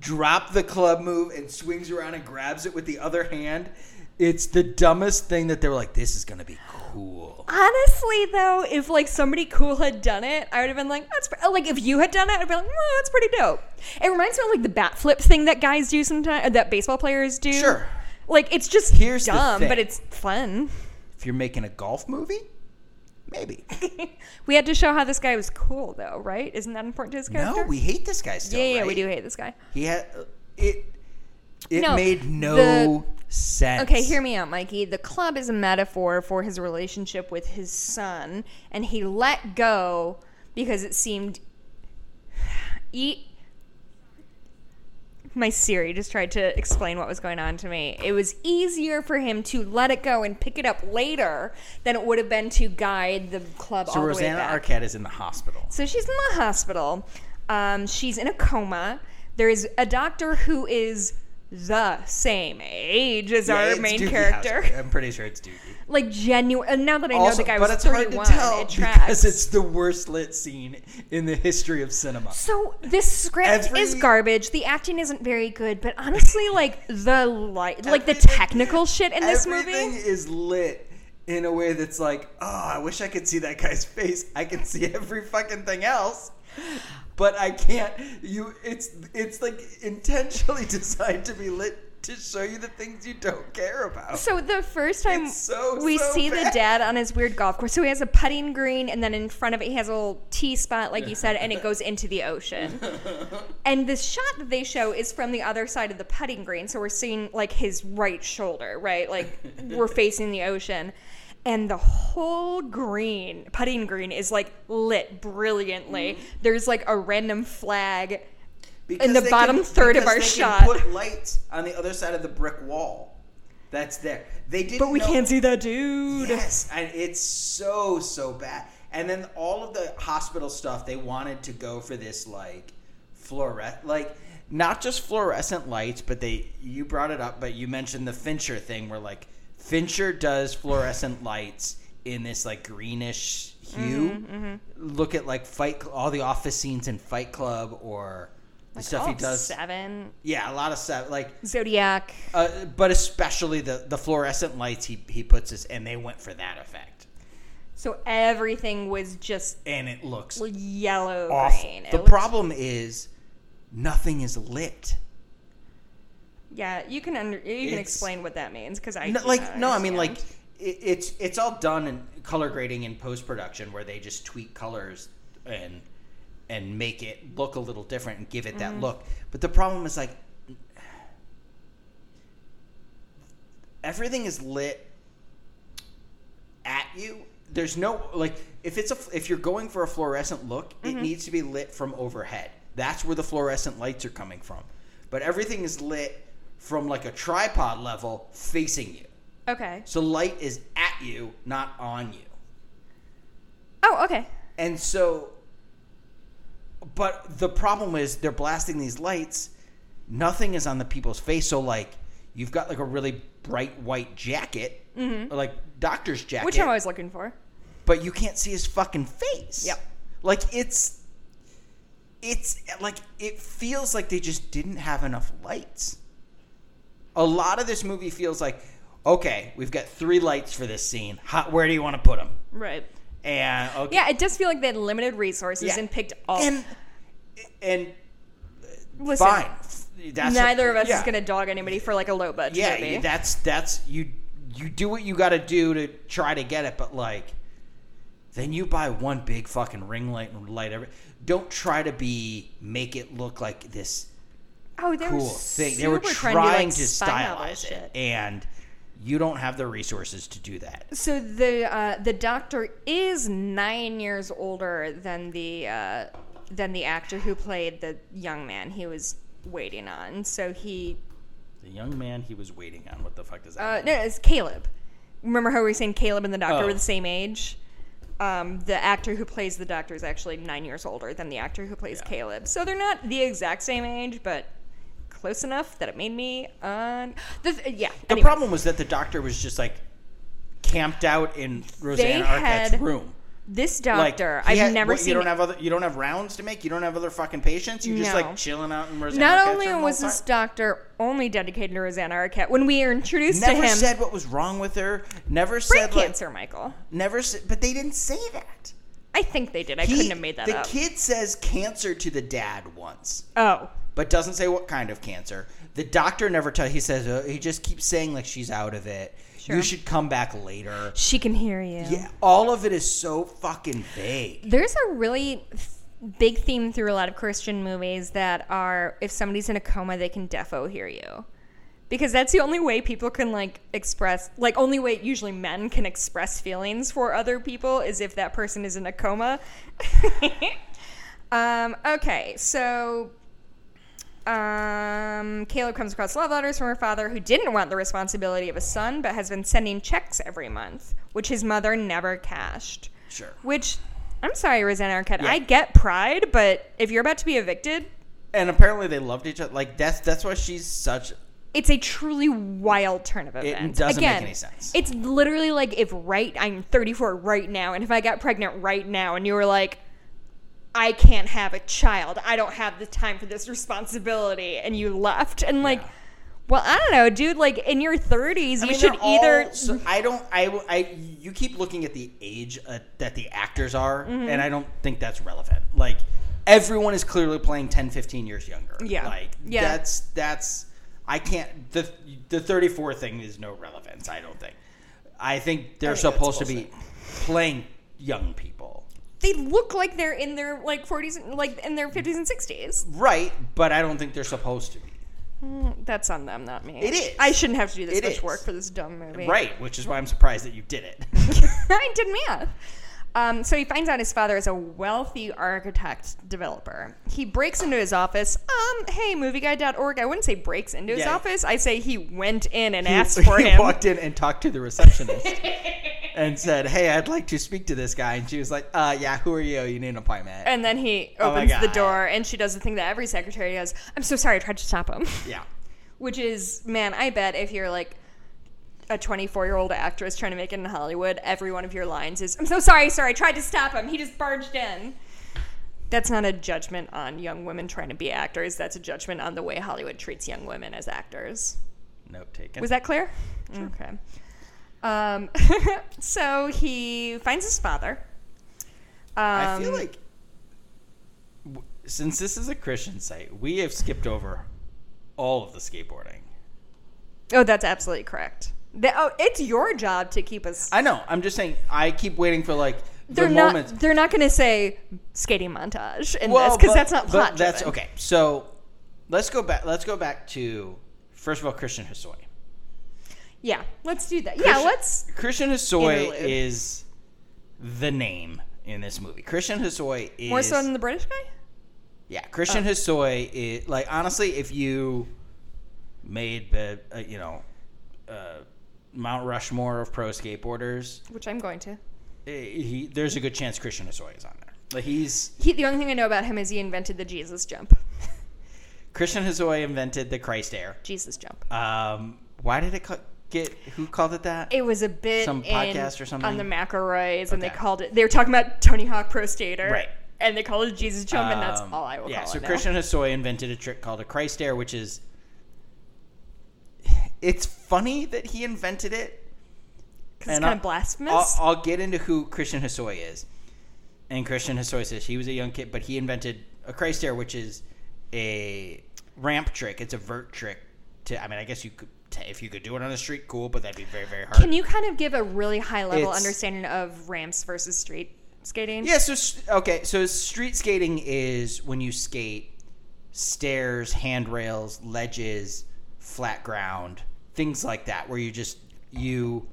drop the club move and swings around and grabs it with the other hand. It's the dumbest thing that they were like, this is gonna be cool. Honestly, though, if like somebody cool had done it, I would have been like, "That's pre-. like if you had done it, I'd be like, "Oh, that's pretty dope." It reminds me of like the bat flip thing that guys do sometimes, that baseball players do. Sure. Like it's just Here's dumb, but it's fun. If you're making a golf movie, maybe. we had to show how this guy was cool, though, right? Isn't that important to his character? No, we hate this guy still. yeah, yeah, we do hate this guy. He had it. It No, made no the- sense. Okay, hear me out, Mikey. The club is a metaphor for his relationship with his son, and he let go because it seemed. My Siri just tried to explain what was going on to me. It was easier for him to let it go and pick it up later than it would have been to guide the club So all the way Rosanna back. Arquette is in the hospital. So she's in the hospital. Um, she's in a coma. There is a doctor who is the same age as Yeah, our main Doogie character. I'm pretty sure it's Doogie. Like genuine. And now that I know Also, the guy was it's hard to 31, tell it because it's the worst lit scene in the history of cinema. so this script Every- is garbage. The acting isn't very good, but honestly, like the light, like the technical shit in this Everything movie. is lit in a way that's like, oh, I wish I could see that guy's face. I can see every fucking thing else. But I can't. You, it's it's like intentionally designed to be lit to show you the things you don't care about. So the first time so, we so see the dad on his weird golf course, so he has a putting green, and then in front of it he has a little T spot, like you said, and it goes into the ocean. and the shot that they show is from the other side of the putting green, so we're seeing like his right shoulder, right? Like we're facing the ocean. And the whole green, putting green, is like lit brilliantly. Mm-hmm. There's like a random flag Because in the bottom can- third of our they shot. Put lights on the other side of the brick wall. That's there. They didn't. But we know- can't see that dude. Yes, and it's so so bad. And then all of the hospital stuff, they wanted to go for this like fluorescent, like not just fluorescent lights, but they. You brought it up, but you mentioned the Fincher thing, where like Fincher does fluorescent lights in this like greenish hue. Mm-hmm, Look at like Fight, all the office scenes in Fight Club, or the stuff he does. Seven. Yeah, a lot of stuff like Zodiac. uh, but especially the the fluorescent lights he he puts us, and they went for that effect, So everything was just and it looks yellow awful. green. It The looked- problem is nothing is lit. Yeah, you can under, you can It's- explain what that means because I No, do like not no, I mean like understand. it, it's it's all done in color grading in post production where they just tweak colors and and make it look a little different and give it that Mm-hmm. look. But the problem is like everything is lit at you. There's no like if it's a if you're going for a fluorescent look, Mm-hmm. it needs to be lit from overhead. That's where the fluorescent lights are coming from. But everything is lit from like a tripod level facing you. okay. So light is at you, not on you. Oh, okay. And so but the problem is they're blasting these lights, nothing is on the people's face. So like you've got like a really bright white jacket, or like doctor's jacket, Mm-hmm. Which I'm always looking for. but you can't see his fucking face. Yep. Like it's it's like it feels like they just didn't have enough lights. A lot of this movie feels like okay, we've got three lights for this scene. How, where do you want to put them? Right. And okay, Yeah, it does feel like they had limited resources Yeah. and picked all. and and Listen, fine. That's neither of us yeah. is going to dog anybody for like a low budget Yeah, movie. that's that's you. You do what you got to do to try to get it, but like, then you buy one big fucking ring light and light every. Don't try to be make it look like this oh, they cool were thing. They were trying trendy, like, to stylize it, and you don't have the resources to do that. So the uh, the doctor is nine years older than the uh, than the actor who played the young man. He was waiting on. So he, The young man he was waiting on. What the fuck does that uh, mean? no, it's Caleb. Remember how we were saying Caleb and the doctor Oh. were the same age? Um, the actor who plays the doctor is actually nine years older than the actor who plays Yeah. Caleb. So they're not the exact same age, but close enough that it made me un. The th- yeah. The anyways. problem was that the doctor was just like camped out in Rosanna Arquette's had- room. This doctor, he I've had- never what, seen. You don't have other. You don't have rounds to make. You don't have other fucking patients. You're just No. like chilling out in Rosanna. Not Arquette's only the was this doctor only dedicated to Rosanna Arquette, when we were introduced never to him, said what was wrong with her. Never brain said like cancer, Michael. never said. But they didn't say that. I think they did. I He- couldn't have made that the up. kid says cancer to the dad once. oh, but doesn't say what kind of cancer. The doctor never tell. He says uh, he just keeps saying like she's out of it. Sure. You should come back later. she can hear you. Yeah, all of it is so fucking vague. There's a really big theme through a lot of Christian movies that are if somebody's in a coma, they can defo hear you. Because that's the only way people can like express, like only way usually men can express feelings for other people is if that person is in a coma. um, okay, so um, Caleb comes across love letters from her father who didn't want the responsibility of a son but has been sending checks every month, which his mother never cashed. Sure. Which, I'm sorry, Rosanna Arquette. Yeah. I get pride, but if you're about to be evicted, And apparently they loved each other. Like that's that's why she's such. it's a truly wild turn of events. It doesn't make any sense. It's literally like if right, I'm 34 right now, and if I got pregnant right now, and you were like, I can't have a child, I don't have the time for this responsibility, and you left, and like, Yeah. well, I don't know, dude. Like in your 30s, I you mean, should all- either. so I don't. I, I. You keep looking at the age uh, that the actors are, Mm-hmm. and I don't think that's relevant. Like everyone is clearly playing 10, 15 years younger. Yeah. Like Yeah. that's that's. I can't. The the thirty four thing is no relevance. I don't think. I think they're I think supposed to be playing young people. They look like they're in their like 40s, and- like in their 50s and 60s. Right, but I don't think they're supposed to be. Hmm, that's on them, not me. It is. I shouldn't have to do this It much is. work for this dumb movie. Right, which is why I'm surprised that you did it. I did math. Um, so he finds out his father is a wealthy architect developer. He breaks into his office. Um, hey, movieguide.org. I wouldn't say breaks into his Yeah. office. I say he went in and He- asked for he him. walked in and talked to the receptionist and said, "Hey, I'd like to speak to this guy." And she was like, "Uh, yeah, who are you? You need an appointment." And then he Oh opens the door, and she does the thing that every secretary does. I'm so sorry, I tried to stop him. yeah, Which is, man, I bet if you're like a 24 year old actress trying to make it in Hollywood, every one of your lines is, I'm so sorry, sir, I tried to stop him. He just barged in. That's not a judgment on young women trying to be actors. That's a judgment on the way Hollywood treats young women as actors. note taken. Was that clear? Okay. Um, so he finds his father. Um, I feel like w- since this is a Christian site, we have skipped over all of the skateboarding. Oh, that's absolutely correct. The- oh, it's your job to keep us. I know. I'm just saying. I keep waiting for like the they're not. moments. They're not going to say skating montage in Well, this because that's not but plot. That's okay. So let's go back. Let's go back to first of all Christian Hosoi. Yeah, let's do that. Yeah, Christian- let's. Christian Hosoi is the name in this movie. Christian Hosoi is More so than the British guy. yeah. Christian Hosoi is like honestly, if you made uh, you know uh, Mount Rushmore of pro skateboarders, which I'm going to. eh, he, there's a good chance Christian Hosoi is on there. Like he's He, the only thing I know about him is he invented the Jesus jump. Christian Hosoi invented the Christ Air. Jesus jump. Um, why did it get? Who called it that? It was a bit Some in- podcast or something? on the McElroys, and they called it. They were talking about Tony Hawk Pro Skater, Right. And they called it Jesus jump, and that's Um, all I will yeah, call so. Christian Hosoi invented a trick called a Christ Air, which is. It's funny that he invented it. 'Cause it's kind I- of blasphemous. I'll, I'll get into who Christian Hosoi is. And Christian Hosoi says he was a young kid, but he invented a Christ Air, which is a ramp trick. It's a vert trick. To I mean, I guess you could if you could do it on the street, cool, but that'd be very very hard. Can you kind of give a really high level It's- understanding of ramps versus street skating? Yeah, so okay, so street skating is when you skate stairs, handrails, ledges, flat ground, things like that, where you just you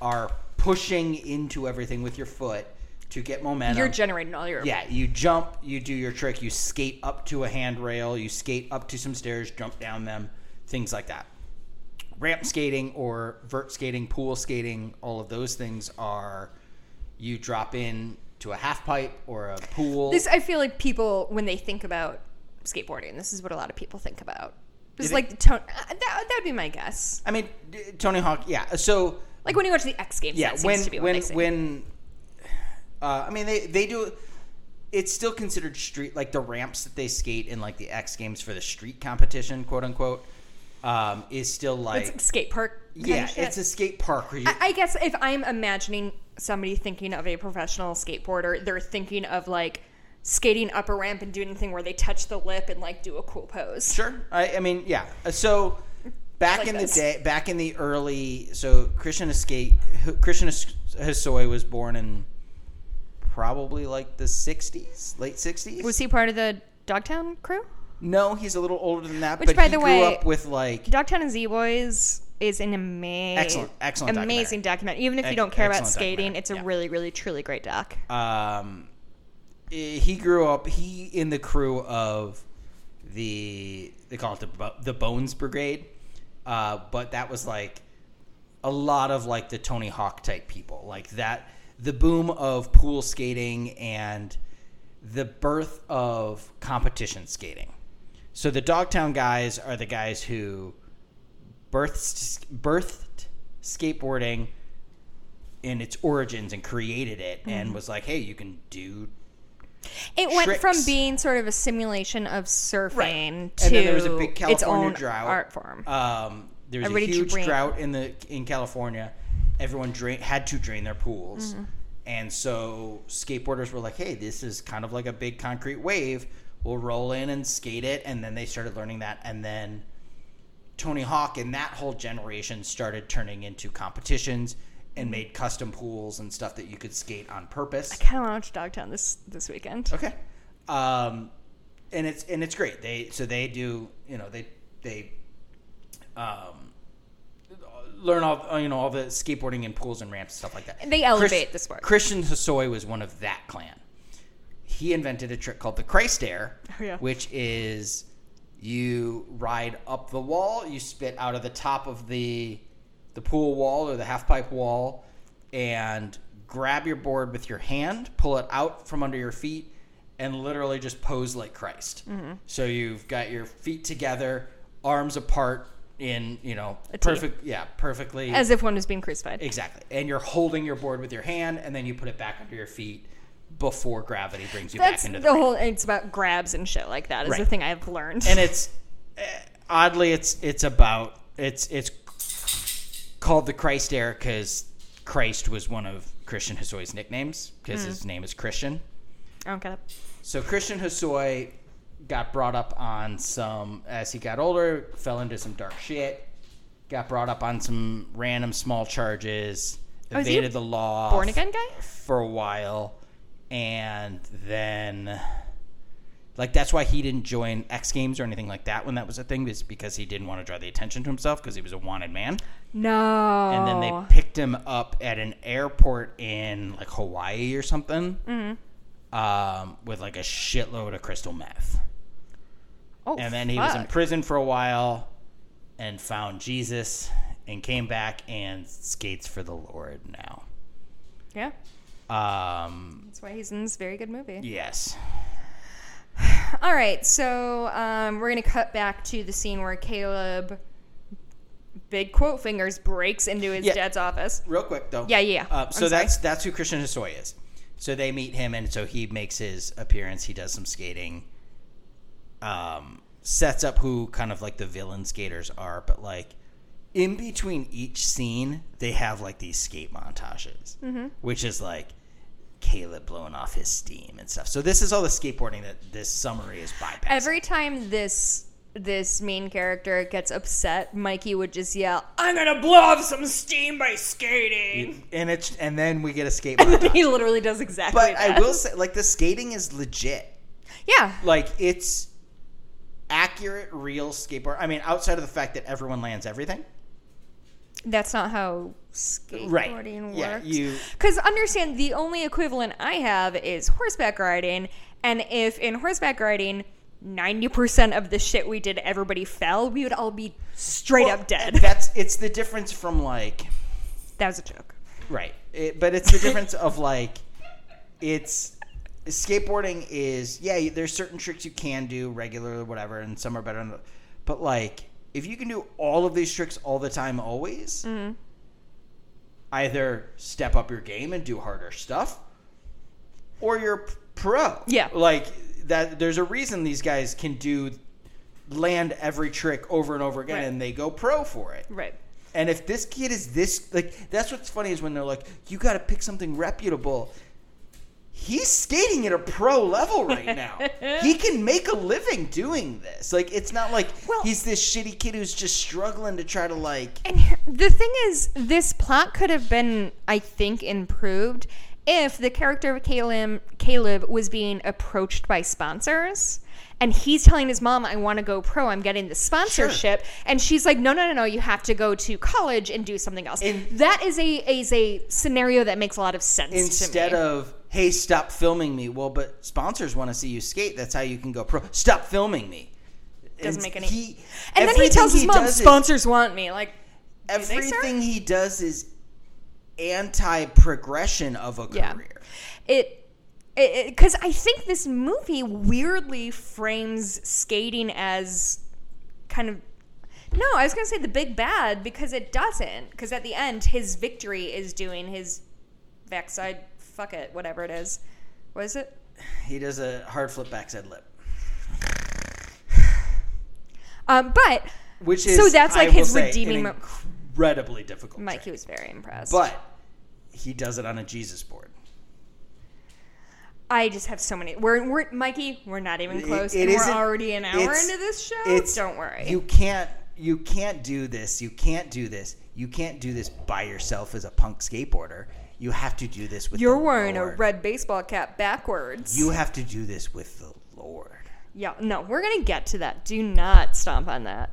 are pushing into everything with your foot to get momentum. You're generating all your yeah, you jump, you do your trick, you skate up to a handrail, you skate up to some stairs, jump down them, things like that. Ramp skating or vert skating, pool skating, all of those things are you drop in to a half pipe or a pool. This I feel like people when they think about skateboarding, this is what a lot of people think about. It's like the uh, That that would be my guess. I mean, Tony Hawk, yeah. So Like when you go to the X Games, yeah, when to be what when they say. when uh, I mean they they do it's still considered street like the ramps that they skate in like the X Games for the street competition, quote unquote, um, is still like it's skate park. yeah, it's a skate park where you I I guess if I'm imagining somebody thinking of a professional skateboarder, they're thinking of like skating up a ramp and doing a thing where they touch the lip and like do a cool pose. Sure. I, I mean, yeah. So back Like in this. the day, back in the early, so Christian Escape, Christian His- Hosoi was born in probably like the '60s, late '60s. Was he part of the Dogtown crew? No, he's a little older than that. Which, but by he the grew way- up with like Dogtown and Z Boys is an amazing, Excellent- excellent amazing documentary. Even if you don't care about skating, it's a yeah. really, really, truly great doc. um, he grew up he in the crew of the they call it the the Bones Brigade, uh, but that was like a lot of like the Tony Hawk type people, like that the boom of pool skating and the birth of competition skating. So the Dogtown guys are the guys who birthed birthed skateboarding in its origins and created it and was like, hey, you can do It went from being sort of a simulation of surfing Right. to And then there was a big its own drought. art form. Um, there was Everybody a huge drained. drought in the in California. Everyone drain, had to drain their pools, Mm-hmm. and so skateboarders were like, "Hey, this is kind of like a big concrete wave. We'll roll in and skate it." And then they started learning that, and then Tony Hawk and that whole generation started turning into competitions and made custom pools and stuff that you could skate on purpose. I kind of want to Dogtown this this weekend. Okay. Um, and it's and it's great. They so they do you know they they um, learn all uh, you know all the skateboarding and pools and ramps and stuff like that. And They elevate the sport. Christian Hosoi was one of that clan. He invented a trick called the Christ Air, Oh, yeah. which is you ride up the wall, you spit out of the top of the the pool wall or the half pipe wall, and grab your board with your hand, pull it out from under your feet, and literally just pose like Christ. Mm-hmm. So you've got your feet together, arms apart in you know A T. perfect yeah perfectly As if one was being crucified. Exactly. And you're holding your board with your hand, and then you put it back under your feet before gravity brings you That's back into the, the, whole. It's about grabs and shit like that. Is the thing I've learned. And it's eh, oddly, it's it's about it's it's called the Christ Air because Christ was one of Christian Hosoi's nicknames because Hmm. his name is Christian. I don't get it. So Christian Hosoi got brought up on some as he got older, fell into some dark shit, got brought up on some random small charges, Oh, is he a evaded the law, Born again guy. for a while, and then like that's why he didn't join X Games or anything like that when that was a thing, is because he didn't want to draw the attention to himself because he was a wanted man. No. And then they picked him up at an airport in like Hawaii or something, Mm-hmm. um, with like a shitload of crystal meth. Oh, And then he was in prison for a while and found Jesus and came back and skates for the Lord now. Yeah, Um, that's why he's in this very good movie. yes. All right, so um, we're gonna cut back to the scene where Caleb, big quote fingers, breaks into his Yeah. dad's office. Real quick though. Yeah, yeah. Uh, I'm so sorry. that's that's who Christian Hosoi is. So they meet him, and so he makes his appearance. He does some skating. Um, sets up who kind of like the villain skaters are, but like in between each scene, they have like these skate montages, Mm-hmm. which is like Caleb blowing off his steam and stuff. So this is all the skateboarding that this summary is bypassing. Every time this this main character gets upset, Mikey would just yell, "I'm gonna blow off some steam by skating." and it's and then we get a skate montage. he literally does exactly but that. I will say, like the skating is legit. yeah, like it's accurate real skateboard i mean outside of the fact that everyone lands everything That's not how skateboarding Yeah, works. you Because understand, the only equivalent I have is horseback riding, and if in horseback riding, ninety percent of the shit we did, everybody fell, we would all be straight Well, up dead. That's it's the difference from like That was a joke. right, it, but it's the difference of like it's skateboarding is yeah. There's certain tricks you can do regularly, or whatever, and some are better. Than, but like if you can do all of these tricks all the time, always, Mm-hmm. either step up your game and do harder stuff, or you're pro. Yeah. like that. There's a reason these guys can do land every trick over and over again, Right. and they go pro for it. Right. And if this kid is this like that's what's funny is when they're like, you got to pick something reputable. He's skating at a pro level right now. he can make a living doing this. Like it's not like Well- he's this shitty kid who's just struggling to try to like And the thing is, this plot could have been, I think, improved if the character of Caleb, Caleb was being approached by sponsors. And he's telling his mom, I want to go pro. I'm getting the sponsorship. And she's like, no, no, no, no. You have to go to college and do something else. And- that is a, is a scenario that makes a lot of sense instead of hey stop filming me well but sponsors want to see you skate that's how you can go pro stop filming me Doesn't make any- he, and then he tells his mom, does is- sponsors want me. Like, everything he does is anti-progression of a Yeah. career it because I think this movie weirdly frames skating as kind of no, I was gonna say the big bad because it doesn't. Because at the end, his victory is doing his backside fuck it, whatever it is. What is it? he does a hard flip back backside lip Um, but which is So that's, like, I his say, redeeming mo- incredibly difficult Mikey trick. was very impressed. but he does it on a jesus board I just have so many. We're, we're Mikey. We're not even close. it and we're already an hour into this show. it's Don't worry. you can't you can't do this you can't do this you can't do this by yourself as a punk skateboarder you have to do this with You're wearing Lord. a red baseball cap backwards. you have to do this with the lord Yeah, no, we're gonna get to that. Do not stomp on that.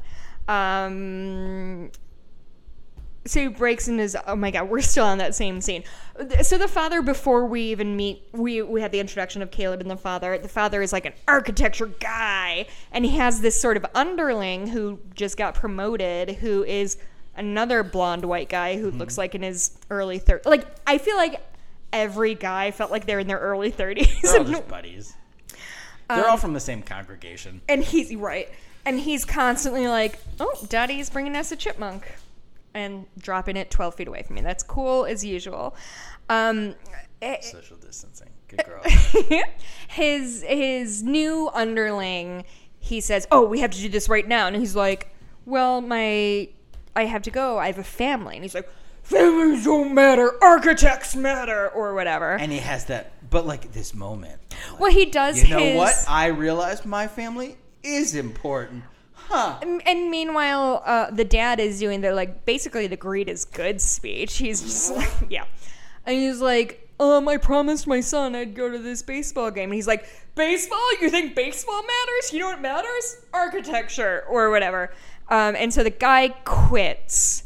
Um, so he breaks into his. Oh my god, we're still on that same scene. So the father, before we even meet, we we had the introduction of Caleb and the father. The father is like an architecture guy, and he has this sort of underling who just got promoted, who is another blonde white guy who looks like in his early 30s. Like I feel like every guy felt like they're in their early 30s. they're all just buddies they're all from the same congregation And he's right. And he's constantly like, "Oh, Daddy's bringing us a chipmunk," and dropping it twelve feet away from me. That's cool as usual. Um, eh, social distancing good girl his his new underling, he says, "Oh, we have to do this right now," and he's like, "Well, my I have to go. I have a family," and he's like. Families don't matter, architects matter, or whatever. and he has that but like this moment well, he does you know his. what i realized my family is important huh And- And meanwhile, uh, the dad is doing the like basically the greed is good speech. He's just like, yeah, and he's like, um, I promised my son I'd go to this baseball game, and he's like, baseball? You think baseball matters? You know what matters? Architecture or whatever. Um, and so the guy quits.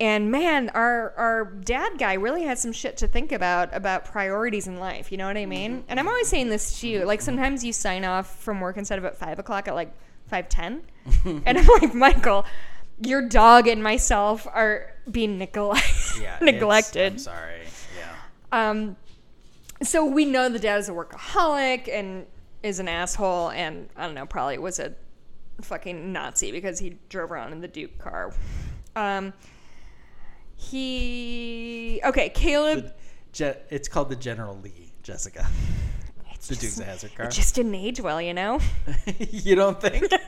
And man, our our dad guy really has some shit to think about about priorities in life. You know what I mean? And I'm always saying this to you. Like sometimes you sign off from work instead of at five o'clock at like five ten, and I'm like, Michael, your dog and myself are being neglect- yeah neglected. i'm sorry yeah Um, so we know the dad is a workaholic and is an asshole, and I don't know, probably was a fucking Nazi because he drove around in the Duke car. Um, he okay, Caleb. Je- it's called the General Lee, Jessica. It's The just, Dukes of Hazzard car. it just didn't age well, you know. you don't think?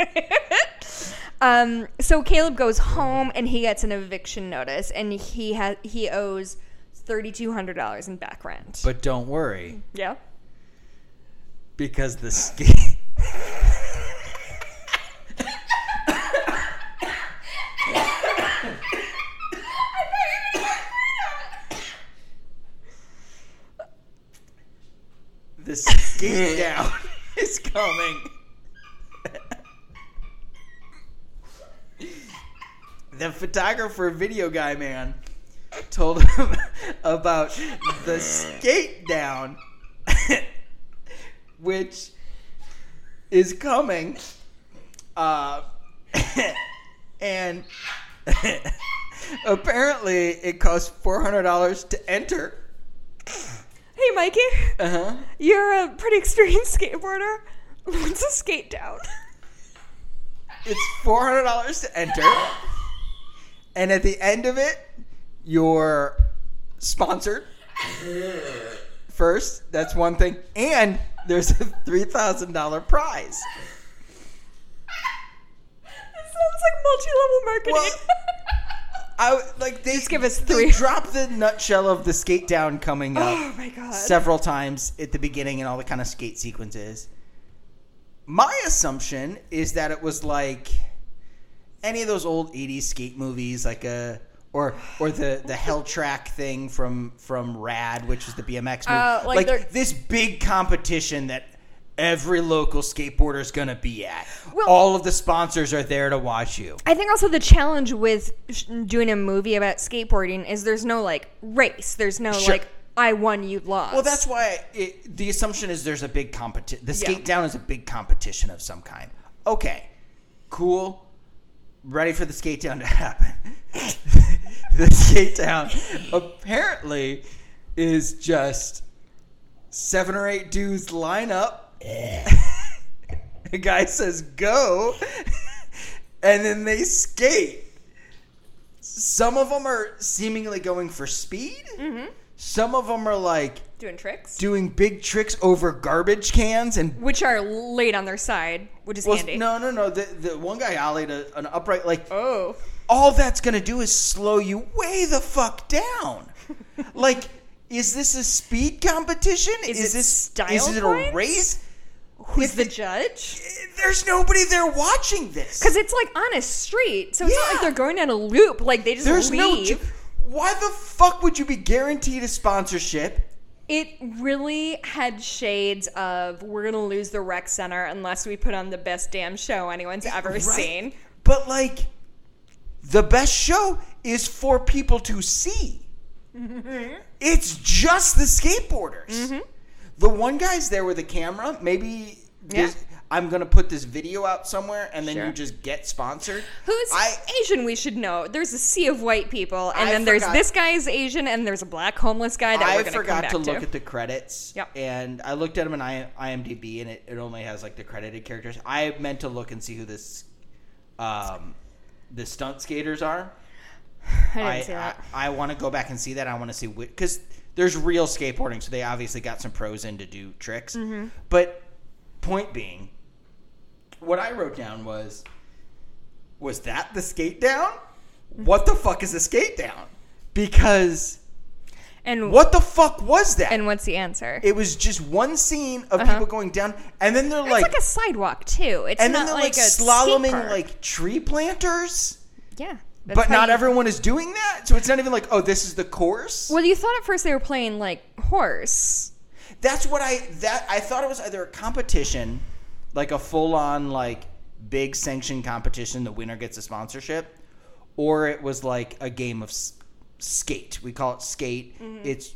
Um, so Caleb goes home and he gets an eviction notice, and he has he owes thirty two hundred dollars in back rent. But don't worry, yeah. because the skate. skate down is coming. the photographer video guy man told him about the skate down, which is coming. Uh, and apparently it costs $400 to enter. Mikey, Uh huh. you're a pretty experienced skateboarder. What's a skate down? It's $400 to enter. And at the end of it, you're sponsored first. That's one thing. And there's a $3,000 prize. That sounds like multi-level marketing. Well, I like they Just give us they three. drop the nutshell of the skate down coming oh up oh my god. several times at the beginning and all the kind of skate sequences. My assumption is that it was like any of those old '80s skate movies, like a or or the the Hell Track thing from from Rad, which is the BMX movie, Oh, like they're- this big competition that every local skateboarder is gonna be at. Well- all of the sponsors are there to watch you. I think also the challenge with sh- doing a movie about skateboarding is there's no like race. There's no Sure. like I won, you lost. Well, that's why it, the assumption is there's a big competition. The skate Yeah. down is a big competition of some kind. Okay, cool. Ready for the skate down to happen. the skate down apparently is just seven or eight dudes line up. the guy says go, and then they skate. Some of them are seemingly going for speed. Mm-hmm. Some of them are like doing tricks, doing big tricks over garbage cans and which are laid on their side, which is well, handy. no, no, no. The the one guy ollied a, an upright like Oh, all that's gonna do is slow you way the fuck down. like, is this a speed competition? Is it this style Is it points? a race? Who's the judge? There's nobody there watching this. Because it's like on a street, so it's not like they're going down a loop. Like they just there's no. leave. ju- Why the fuck would you be guaranteed a sponsorship? It really had shades of we're gonna lose the rec center unless we put on the best damn show anyone's ever Right? seen. But like, the best show is for people to see. It's just the skateboarders. Mm-hmm. The one guy's there with a camera. Maybe Yeah. I'm gonna put this video out somewhere, and then Sure. you just get sponsored. Who's I Asian? We should know. There's a sea of white people, and I then there's forgot- this guy's Asian, and there's a black homeless guy that we're I come forgot back to to. look at the credits. Yep. And I looked at him in I- IMDb, and it, it only has like the credited characters. I meant to look and see who this, um, the stunt skaters are. I didn't I see that. I, I want to go back and see that. I want to see because there's real skateboarding, so they obviously got some pros in to do tricks. Mm-hmm. But point being, what I wrote down was, was that the skate down? What the fuck is a skate down? Because and what the fuck was that? And what's the answer? it was just one scene of Uh-huh. people going down, and then they're it's like, it's like, a sidewalk too. It's and not then they're like, like, slaloming like tree planters. yeah. That's But not you- everyone is doing that, so it's not even like, oh, this is the course. Well, you thought at first they were playing like horse. That's what I that I thought it was either a competition, like a full on like big sanctioned competition. The winner gets a sponsorship, or it was like a game of s- skate. We call it skate. Mm-hmm. It's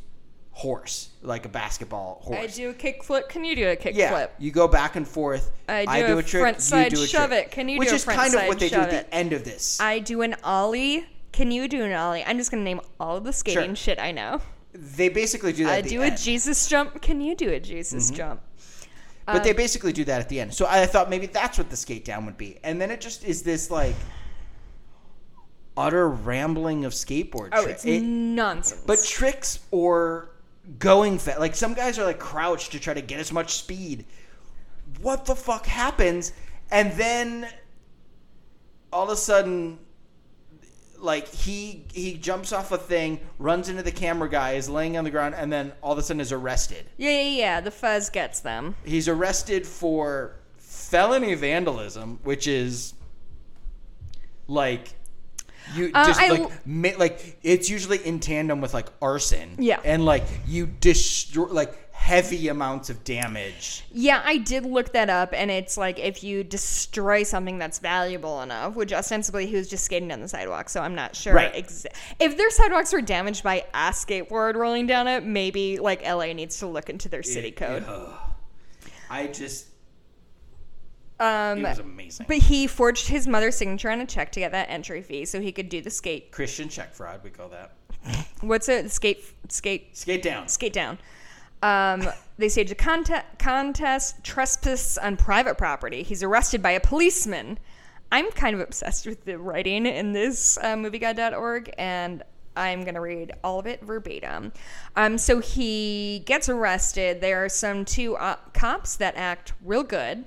horse, like a basketball horse. Mm-hmm. I do a kick flip. Can you do a kick yeah, flip? you go back and forth. I do a trick. front you side do a shove trick. it. Can you Which do a is front kind of what they do at the end of this. I do an ollie. Can you do an ollie? I'm just gonna name all of the skating Sure. shit I know. they basically do that. I at the do a end. Mm-hmm. Jesus jump. Can you do a Jesus jump? But Uh, they basically do that at the end. So I thought maybe that's what the skate down would be. And then it just is this like utter rambling of skateboard Oh, it's it- nonsense. but tricks or going fast. Like some guys are like crouched to try to get as much speed. What the fuck happens? And then all of a sudden like he he jumps off a thing, runs into the camera guy, is laying on the ground, and then all of a sudden is arrested. yeah, yeah, yeah. The fuzz gets them. He's arrested for felony vandalism, which is like You Uh, just I like ma- like it's usually in tandem with like arson. Yeah. and like you destroy like heavy amounts of damage. Yeah, I did look that up, and it's like if you destroy something that's valuable enough, which ostensibly he was just skating down the sidewalk, so I'm not sure. Right. Exa- if their sidewalks were damaged by a skateboard rolling down it, maybe like LA needs to look into their city code. Ugh. I just Um, it was amazing. but he forged his mother's signature on a check to get that entry fee, so he could do the skate. Christian check fraud, we call that. What's it? Skate, skate, Skate down. skate down. Um, they stage a conte- contest, trespass on private property. He's arrested by a policeman. I'm kind of obsessed with the writing in this uh, movieguide.org, and I'm going to read all of it verbatim. Um, so he gets arrested. There are some two uh, cops that act real good,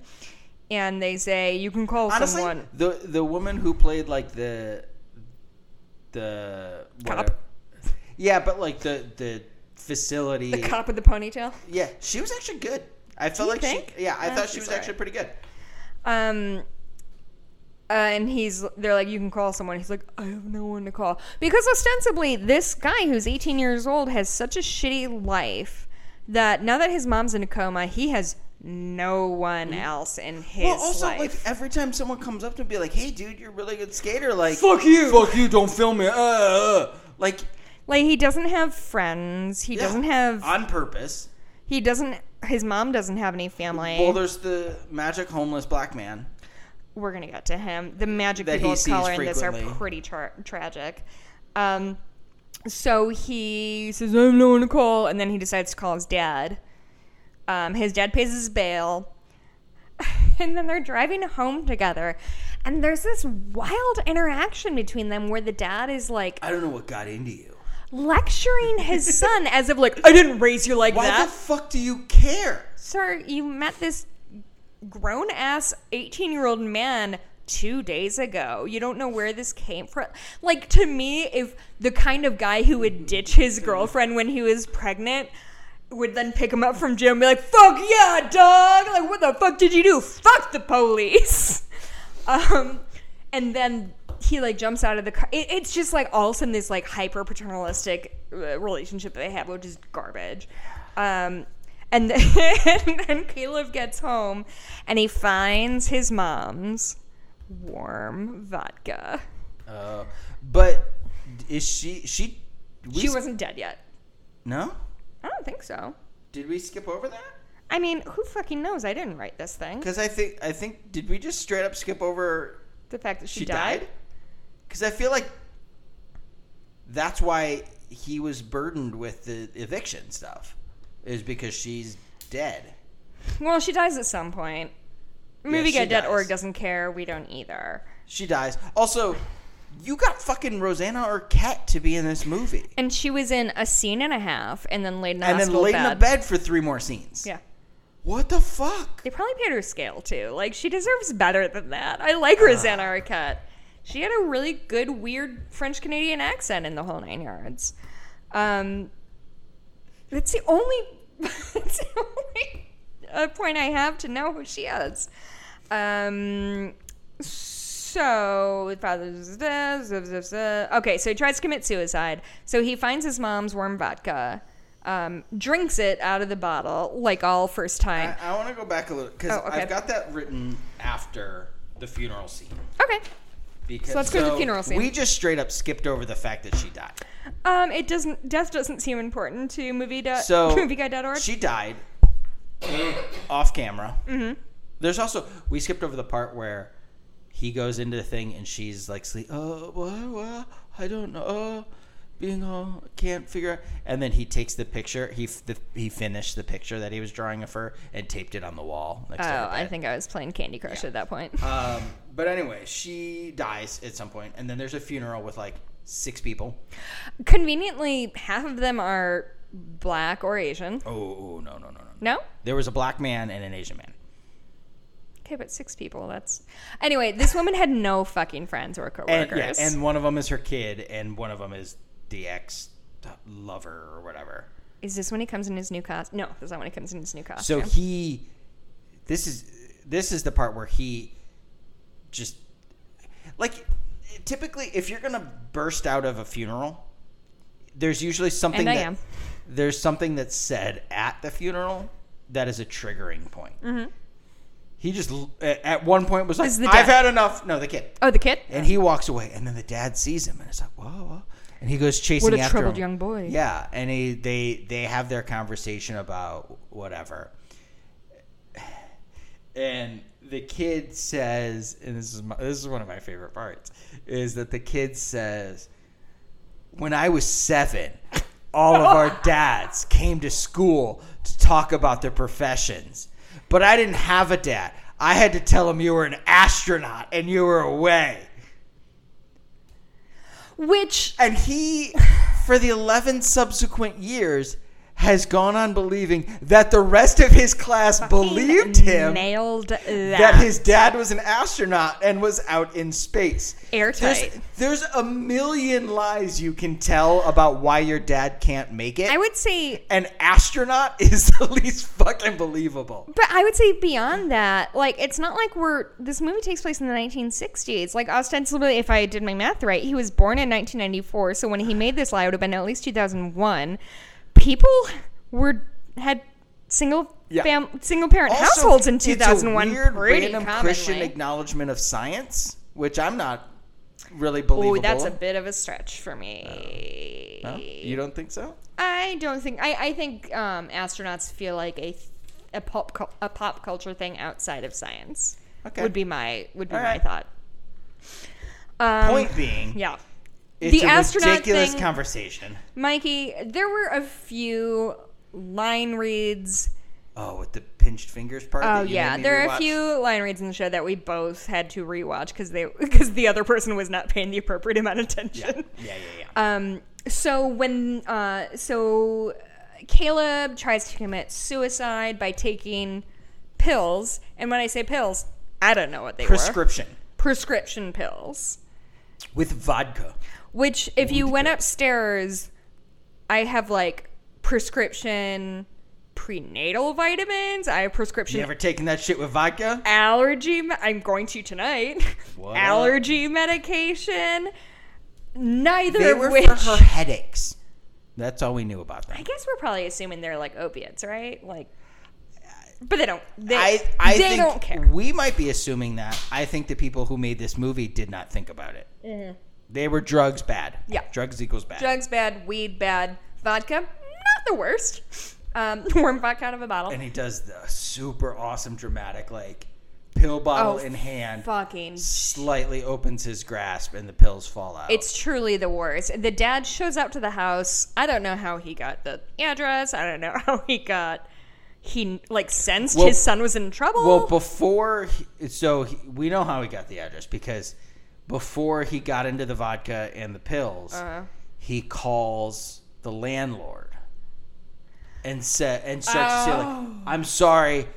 and they say, You can call Honestly, someone. the the woman who played like the the Cop? Yeah, but like the the facility. The cop with the ponytail. Yeah, she was actually good. I felt you like think? she. Yeah, I Uh, thought she was alright. actually pretty good. Um, uh, and he's they're like, you can call someone. He's like, I have no one to call because ostensibly this guy who's 18 years old has such a shitty life that now that his mom's in a coma, he has no one else in his well, also life. like every time someone comes up to me, be like, "Hey, dude, you're a really good skater," like, Fuck you. fuck you, don't film me," uh, uh. like, like he doesn't have friends. He yeah, doesn't have. on purpose. he doesn't. His mom doesn't have any family. Well, there's the magic homeless black man. we're gonna get to him. The magic That people he of sees color in this are pretty tra- tragic. Um, so he says, "I'm no one to call," and then he decides to call his dad. Um, his dad pays his bail, and then they're driving home together. And there's this wild interaction between them where the dad is like I don't know what got into you. lecturing his son as if like I didn't raise you like Why that. the fuck do you care? Sir, you met this grown ass 18 year old man two days ago. You don't know where this came from. Like, to me, if the kind of guy who would ditch his girlfriend when he was pregnant would then pick him up from jail and be like, fuck yeah, dog! Like, what the fuck did you do? Fuck the police! Um, and then he like jumps out of the car. It, it's just like all of a sudden this like hyper paternalistic uh, relationship that they have, which is garbage. Um, and then, and then Caleb gets home and he finds his mom's warm vodka. Uh, but is she she? We She wasn't dead yet. no. I don't think so. Did we skip over that? I mean, who fucking knows? I didn't write this thing. Because I think I think did we just straight up skip over The fact that she, she died. Because I feel like that's why he was burdened with the eviction stuff, is because she's dead. Well, she dies at some point. Yeah, she MovieGuide.org dies. doesn't care. We don't either. She dies. Also, you got fucking Rosanna Arquette to be in this movie, And she was in a scene and a half, and then laid in the and then laid bed. in the bed for three more scenes. Yeah, What the fuck? they probably paid her scale too. Like she deserves better than that. I like Rosanna Arquette. She had a really good, weird French Canadian accent in the whole nine yards. Um, that's the only. that's the only uh, point I have to know who she is. Um, so okay, so he tries to commit suicide. So he finds his mom's warm vodka, um, drinks it out of the bottle, like all first time. I, I want to go back a little because Oh, okay. I've got that written after the funeral scene. Okay. Because So let's go to the funeral scene. We just straight up skipped over the fact that she died. Um, it doesn't. Death doesn't seem important to movie. dot So movieguide.org. she died off camera. Mm-hmm. There's also we skipped over the part where he goes into the thing and she's like, sleep. Oh, what? What? I don't know. Oh, being all can't figure out. And then he takes the picture. He f- the, he finished the picture that he was drawing of her and taped it on the wall oh, I think I was playing Candy Crush at that point. Um, but anyway, she dies at some point, and then there's a funeral with like six people. Conveniently, half of them are black or Asian. Oh, oh no, no, no, no. No. There was a black man and an Asian man. Okay, but six people. That's anyway. This woman had no fucking friends or And, coworkers. yeah, and one of them is her kid, and one of them is the ex lover or whatever. is this when he comes in his new costume? No, is not when he comes in his new costume. So he, this is this is the part where he just like typically, if you're gonna burst out of a funeral, there's usually something And I that am. there's something that's said at the funeral that is a triggering point. Mm-hmm. He just at one point was like, This is the "I've had enough." No, the kid. Oh, the kid. And he walks away, and then the dad sees him, and it's like, "Whoa!" whoa. And he goes chasing What a after troubled him. young boy. Yeah, and he, they they have their conversation about whatever, and the kid says, and this is my, this is one of my favorite parts, is that the kid says, "When I was seven, all of our dads came to school to talk about their professions, but I didn't have a dad. I had to tell him you were an astronaut and you were away." Which And he, for the 11 subsequent years, has gone on believing that the rest of his class believed him nailed that. that his dad was an astronaut and was out in space. Airtight. There's, there's a million lies you can tell about why your dad can't make it. I would say An astronaut is the least fucking believable. But I would say beyond that, like it's not like we're this movie takes place in the 1960s. Like ostensibly, if I did my math right, he was born in 1994. So when he made this lie, it would have been at least 2001. People were had single Yeah. fam single parent Also, households in it's a 2001 weird, pretty random commonly. Christian acknowledgement of science, which I'm not really believable. Oh, that's a bit of a stretch for me. No? You don't think so? I don't think I, I think um, astronauts feel like a a pop a pop culture thing outside of science. Okay. Would be my would be All my right. thought. Um, Point being, Yeah. It's The a astronaut ridiculous thing- conversation. Mikey, there were a few line reads. Oh, with the pinched fingers part. Oh that you yeah, there are a few line reads in the show that we both had to rewatch because they because the other person was not paying the appropriate amount of attention. Yeah, yeah, yeah. yeah. Um, so when uh, so Caleb tries to commit suicide by taking pills, and when I say pills, I don't know what they were. Prescription Prescription pills. with vodka. Which, if you went upstairs, I have like prescription prenatal vitamins. I have prescription You ever taken that shit with vodka? allergy. Me- I'm going to tonight. What? allergy medication. Neither They were which. for her headaches. That's all we knew about them. I guess we're probably assuming they're like opiates, right? Like, but they don't. They, I, I they think don't care. we might be assuming that. I think the people who made this movie did not think about it. Mm-hmm. They were drugs bad. Yeah. drugs equals bad. Drugs bad, weed bad, vodka not the worst. Um, warm vodka out of a bottle. and he does the super awesome dramatic like pill bottle Oh, in hand, Fucking. slightly opens his grasp, and the pills fall out. It's truly the worst. The dad shows up to the house. I don't know how he got the address. I don't know how he got. He like sensed Well- his son was in trouble. Well, before, he, so he, we know how he got the address because before he got into the vodka and the pills, Uh-huh. he calls the landlord and said and starts to say like, "I'm sorry,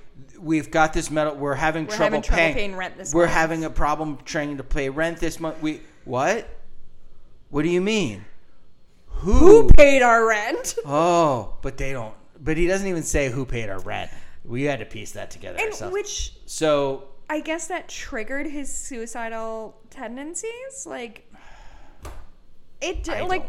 we've got this metal. We're having We're trouble having trouble paying. paying rent this we're month." having a problem trying to pay rent this month. We what? What do you mean? Who? Who paid our rent? Oh, but they don't. But he doesn't even say who paid our rent. We had to piece that together And ourselves. which so I guess that triggered his suicidal tendencies. Like it, I like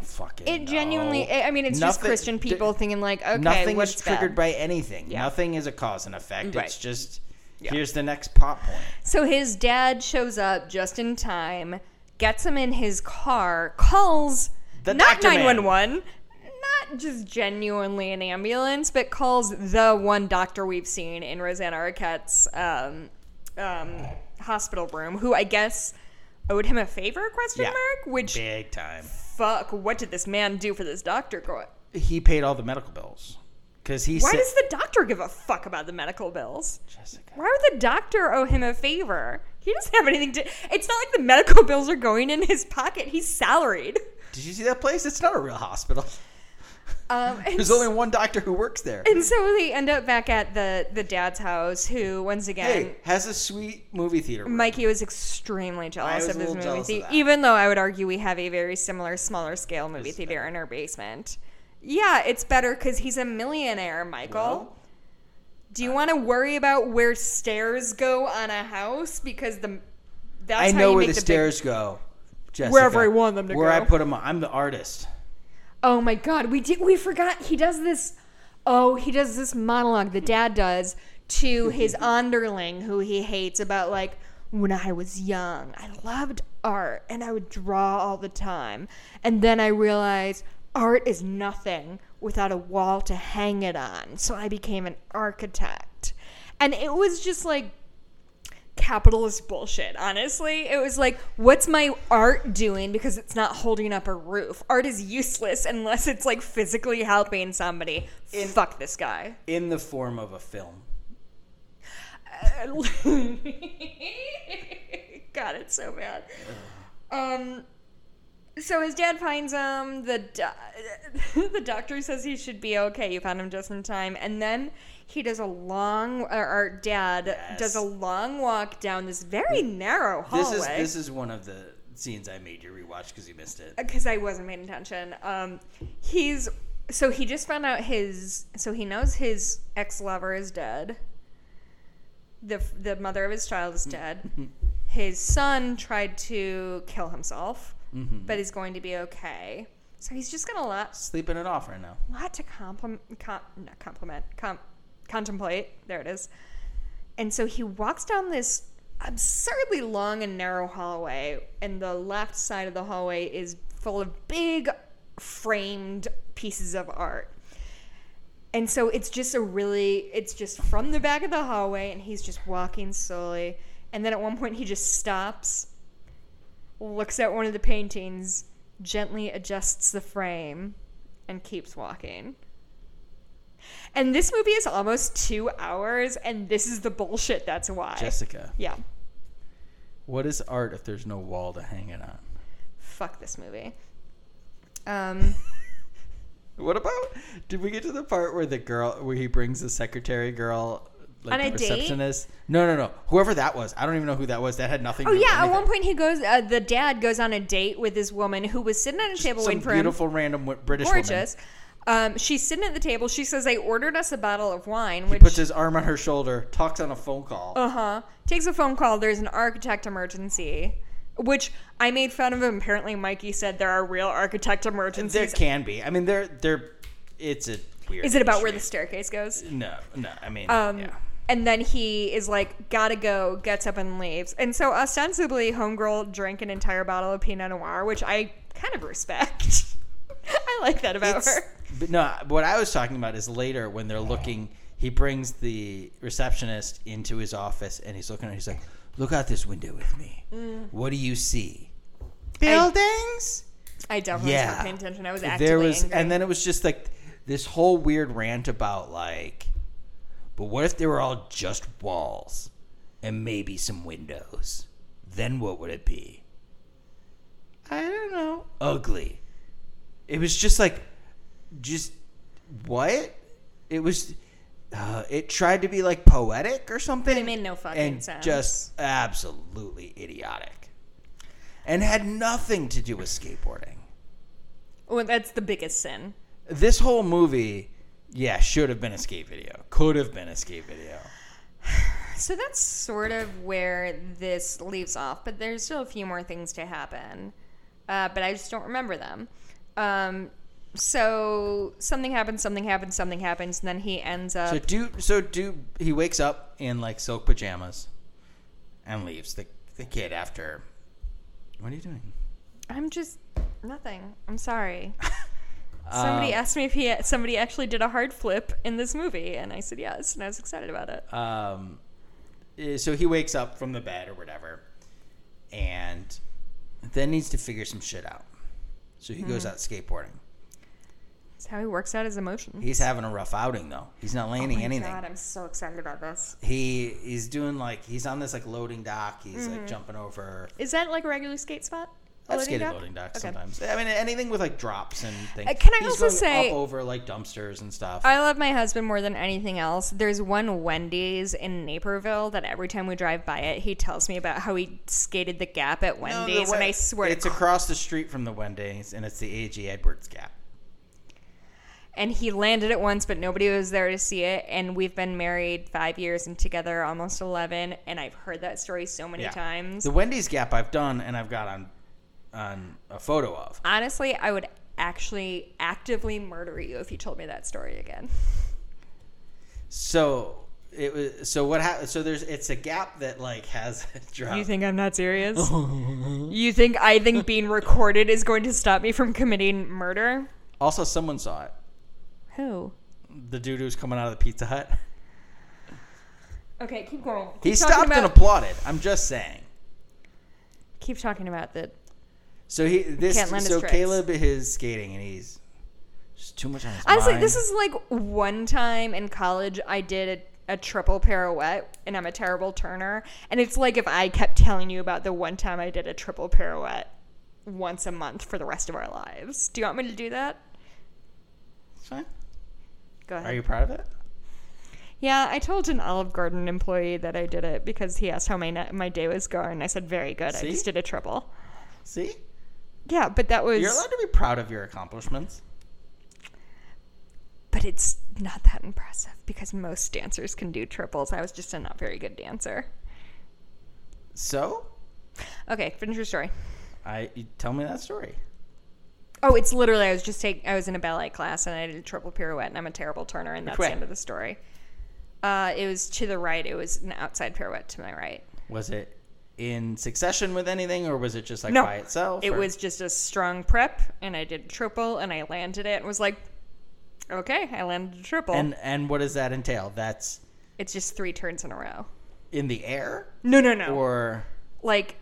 it genuinely. know. I mean, it's just Nothing- Christian d- people thinking like, okay, nothing what's is triggered bad? by anything. Yeah. Nothing is a cause and effect. Right. It's just Yeah. here's the next pop point. So his dad shows up just in time, gets him in his car, calls The not 911, not just genuinely an ambulance, but calls the one doctor we've seen in Rosanna Arquette's um, um, hospital room, who I guess owed him a favor? Question Yeah. mark. Which Big time. fuck? What did this man do for this doctor? Go- He paid all the medical bills because he Why said, does the doctor give a fuck about the medical bills? Jessica. Why would the doctor owe him a favor? He doesn't have anything to. It's not like the medical bills are going in his pocket. He's salaried. Did you see that place? It's not a real hospital. Um, There's only one doctor who works there. and so they end up back at the the dad's house, who once again. Hey, has a sweet movie theater. room. Mikey was extremely jealous was of a this movie theater, even though I would argue we have a very similar, smaller scale movie It's theater in our basement. Yeah, it's better because he's a millionaire, Michael. Well, Do you want to worry about where stairs go on a house? Because the that's I how know you where make the big- stairs go. Jessica, Wherever I want them to where go. I put them, I'm the artist. Oh my god, we did we forgot he does this oh, he does this monologue the dad does to his underling who he hates about like when I was young, I loved art and I would draw all the time. And then I realized art is nothing without a wall to hang it on. So I became an architect. And it was just like capitalist bullshit, honestly. It was like, what's my art doing because it's not holding up a roof? Art is useless unless it's like physically helping somebody. In- Fuck this guy. In the form of a film. God, it's so bad. Um, so his dad finds him. The do- the doctor says he should be okay. You found him just in time, and then he does a long. Or our dad Yes. does a long walk down this very narrow This hallway. is this is one of the scenes I made you rewatch because you missed it. Uh, because I wasn't paying attention. Um, he's so he just found out his so he knows his ex lover is dead. The the mother of his child is mm-hmm. dead. Mm-hmm. his son tried to kill himself, mm-hmm. but is going to be okay. So he's just gonna lot Sleeping it off right now. lot to compliment, com, not compliment, com, contemplate. There it is. And so he walks down this absurdly long and narrow hallway, and the left side of the hallway is full of big framed pieces of art. And so it's just a really, it's just from the back of the hallway, and he's just walking slowly. And then at one point, he just stops, looks at one of the paintings, gently adjusts the frame, and keeps walking. And this movie is almost two hours, and this is the bullshit that's why. Jessica, yeah. what is art if there's no wall to hang it on? Fuck this movie. Um, What about? Did we get to the part where the girl, where he brings the secretary girl, like On the a date? receptionist? No, no, no. Whoever that was, I don't even know who that was. That had nothing. oh to do with it. Oh, yeah, at one point he goes. Uh, the dad goes on a date with this woman who was sitting at a table Some waiting for him. beautiful random British woman. Um, she's sitting at the table. She says, "I ordered us a bottle of wine." He Which puts his arm on her shoulder, talks on a phone call. Uh huh. Takes a phone call. There's an architect emergency, which I made fun of him. Apparently, Mikey said there are real architect emergencies. there can be. I mean, they're they're. It's a weird. Is it about where the staircase goes? No, no. I mean, Um, yeah. And then he is like, gotta go, gets up and leaves. And so, ostensibly, Homegirl drank an entire bottle of Pinot Noir, which I kind of respect. I like that about It's- her. But no, what I was talking about is later when they're looking. He brings the receptionist into his office, and he's looking at. He's like, "Look out this window with me. Mm. What do you see? Buildings." I definitely yeah. wasn't paying attention. I was actively there was, angry. and then it was just like this whole weird rant about like, but what if they were all just walls and maybe some windows? Then what would it be? I don't know. Ugly. It was just like, just what? It was. Uh, it tried to be like poetic or something. It made no fucking and sense. Just absolutely idiotic, and had nothing to do with skateboarding well, that's the biggest sin. this whole movie, yeah, should have been a skate video. Could have been a skate video. So that's sort of where this leaves off, but there's still a few more things to happen. Uh, but I just don't remember them. Um, so something happens, something happens, something happens, and then he ends up. So do so do he wakes up in like silk pajamas and leaves the the kid after. What are you doing? I'm just nothing. I'm sorry. Somebody Um, asked me if he somebody actually did a hard flip in this movie, and I said yes, and I was excited about it. Um, eh, so he wakes up from the bed or whatever, and then needs to figure some shit out. So he Hmm. goes out skateboarding. That's how he works out his emotions. He's having a rough outing though. He's not landing oh my anything. God, I'm so excited about this. He he's doing like he's on this like loading dock. He's Mm-hmm. like jumping over. Is that like a regular skate spot? I've loading skated dock? loading docks Okay. sometimes. I mean, anything with like drops and things. Uh, can I He's also say- up over like dumpsters and stuff? I love my husband more than anything else. There's one Wendy's in Naperville that every time we drive by it, he tells me about how he skated the gap at No, Wendy's, Wen- and I swear it's across the street from the Wendy's, and it's the A.G. Edwards Gap. and he landed it once, but nobody was there to see it. And we've been married five years and together almost eleven, and I've heard that story so many Yeah. times. The Wendy's Gap I've done, and I've got on on a photo of. Honestly, I would actually actively murder you if you told me that story again. So it was. So what happened? So there's. It's a gap that like has dropped. You think I'm not serious? you think I think being recorded is going to stop me from committing murder? also, someone saw it. Who? The dude who's coming out of the Pizza Hut. Okay, keep going. He Keep talking stopped and applauded. I'm just saying. Keep talking about the. So he this so. Caleb is skating and he's just too much on his Honestly, mind. this is like one time in college I did a, a triple pirouette, and I'm a terrible turner. And it's like if I kept telling you about the one time I did a triple pirouette once a month for the rest of our lives. Do you want me to do that? It's fine. Go ahead. Are you proud of it? Yeah, I told an Olive Garden employee that I did it because he asked how my my day was going. I said, "Very good. I just did a triple." See, Yeah, but that was. you're allowed to be proud of your accomplishments. but it's not that impressive because most dancers can do triples. I was just a not very good dancer. So Okay, finish your story. I you tell me that story. Oh, it's literally I was just taking I was in a ballet class and I did a triple pirouette and I'm a terrible turner and that's way? the end of the story. Uh, it was to the right. It was an outside pirouette to my right. Was it in succession with anything, or was it just like No, by itself? It or- was just a strong prep and I did triple and I landed it and was like, okay, I landed a triple. And and what does that entail? That's it's just three turns in a row. in the air, No, no, no. or like,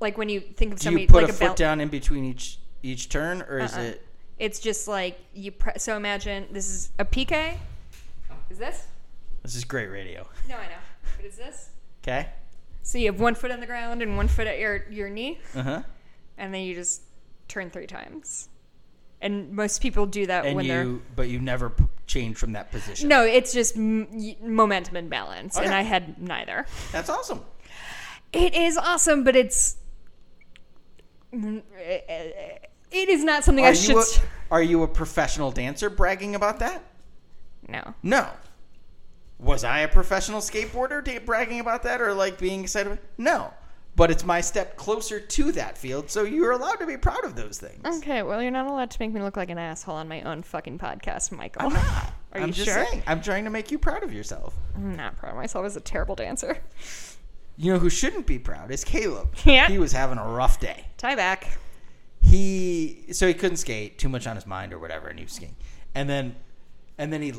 like when you think of do you put like a foot down in between each each turn, or is Uh-uh. it? It's just like you. Pre- so imagine this is a PK. Is this? This is great radio. No, I know. But is this? Okay. So you have one foot on the ground and one foot at your your knee, Uh huh. and then you just turn three times. And most people do that And when they're. but you never p- change from that position. No, it's just m- momentum and balance, and I had neither. That's awesome. It is awesome, but it's. It is not something I Are should. a, are you a professional dancer bragging about that? no. No. Was I a professional skateboarder bragging about that or like being excited? No. But it's my step closer to that field, so you're allowed to be proud of those things. Okay, well, you're not allowed to make me look like an asshole on my own fucking podcast, Michael. I'm not. Are I'm you just sure? saying. I'm trying to make you proud of yourself. I'm not proud of myself as a terrible dancer. You know who shouldn't be proud is Caleb. Yeah. He was having a rough day. Tie back. he so he couldn't skate too much on his mind or whatever and he was skiing and then and then he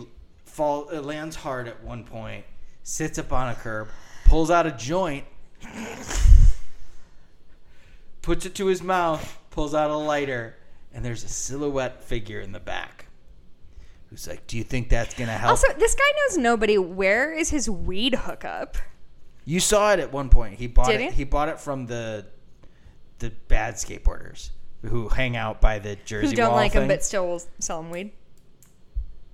fall uh, lands hard at one point sits up on a curb pulls out a joint puts it to his mouth pulls out a lighter and there's a silhouette figure in the back who's like do you think that's gonna help Also, this guy knows nobody. Where is his weed hookup? you saw it at one point he bought Did it he? he bought it from the the bad skateboarders who hang out by the jersey Who don't wall like him thing. but still will sell him weed?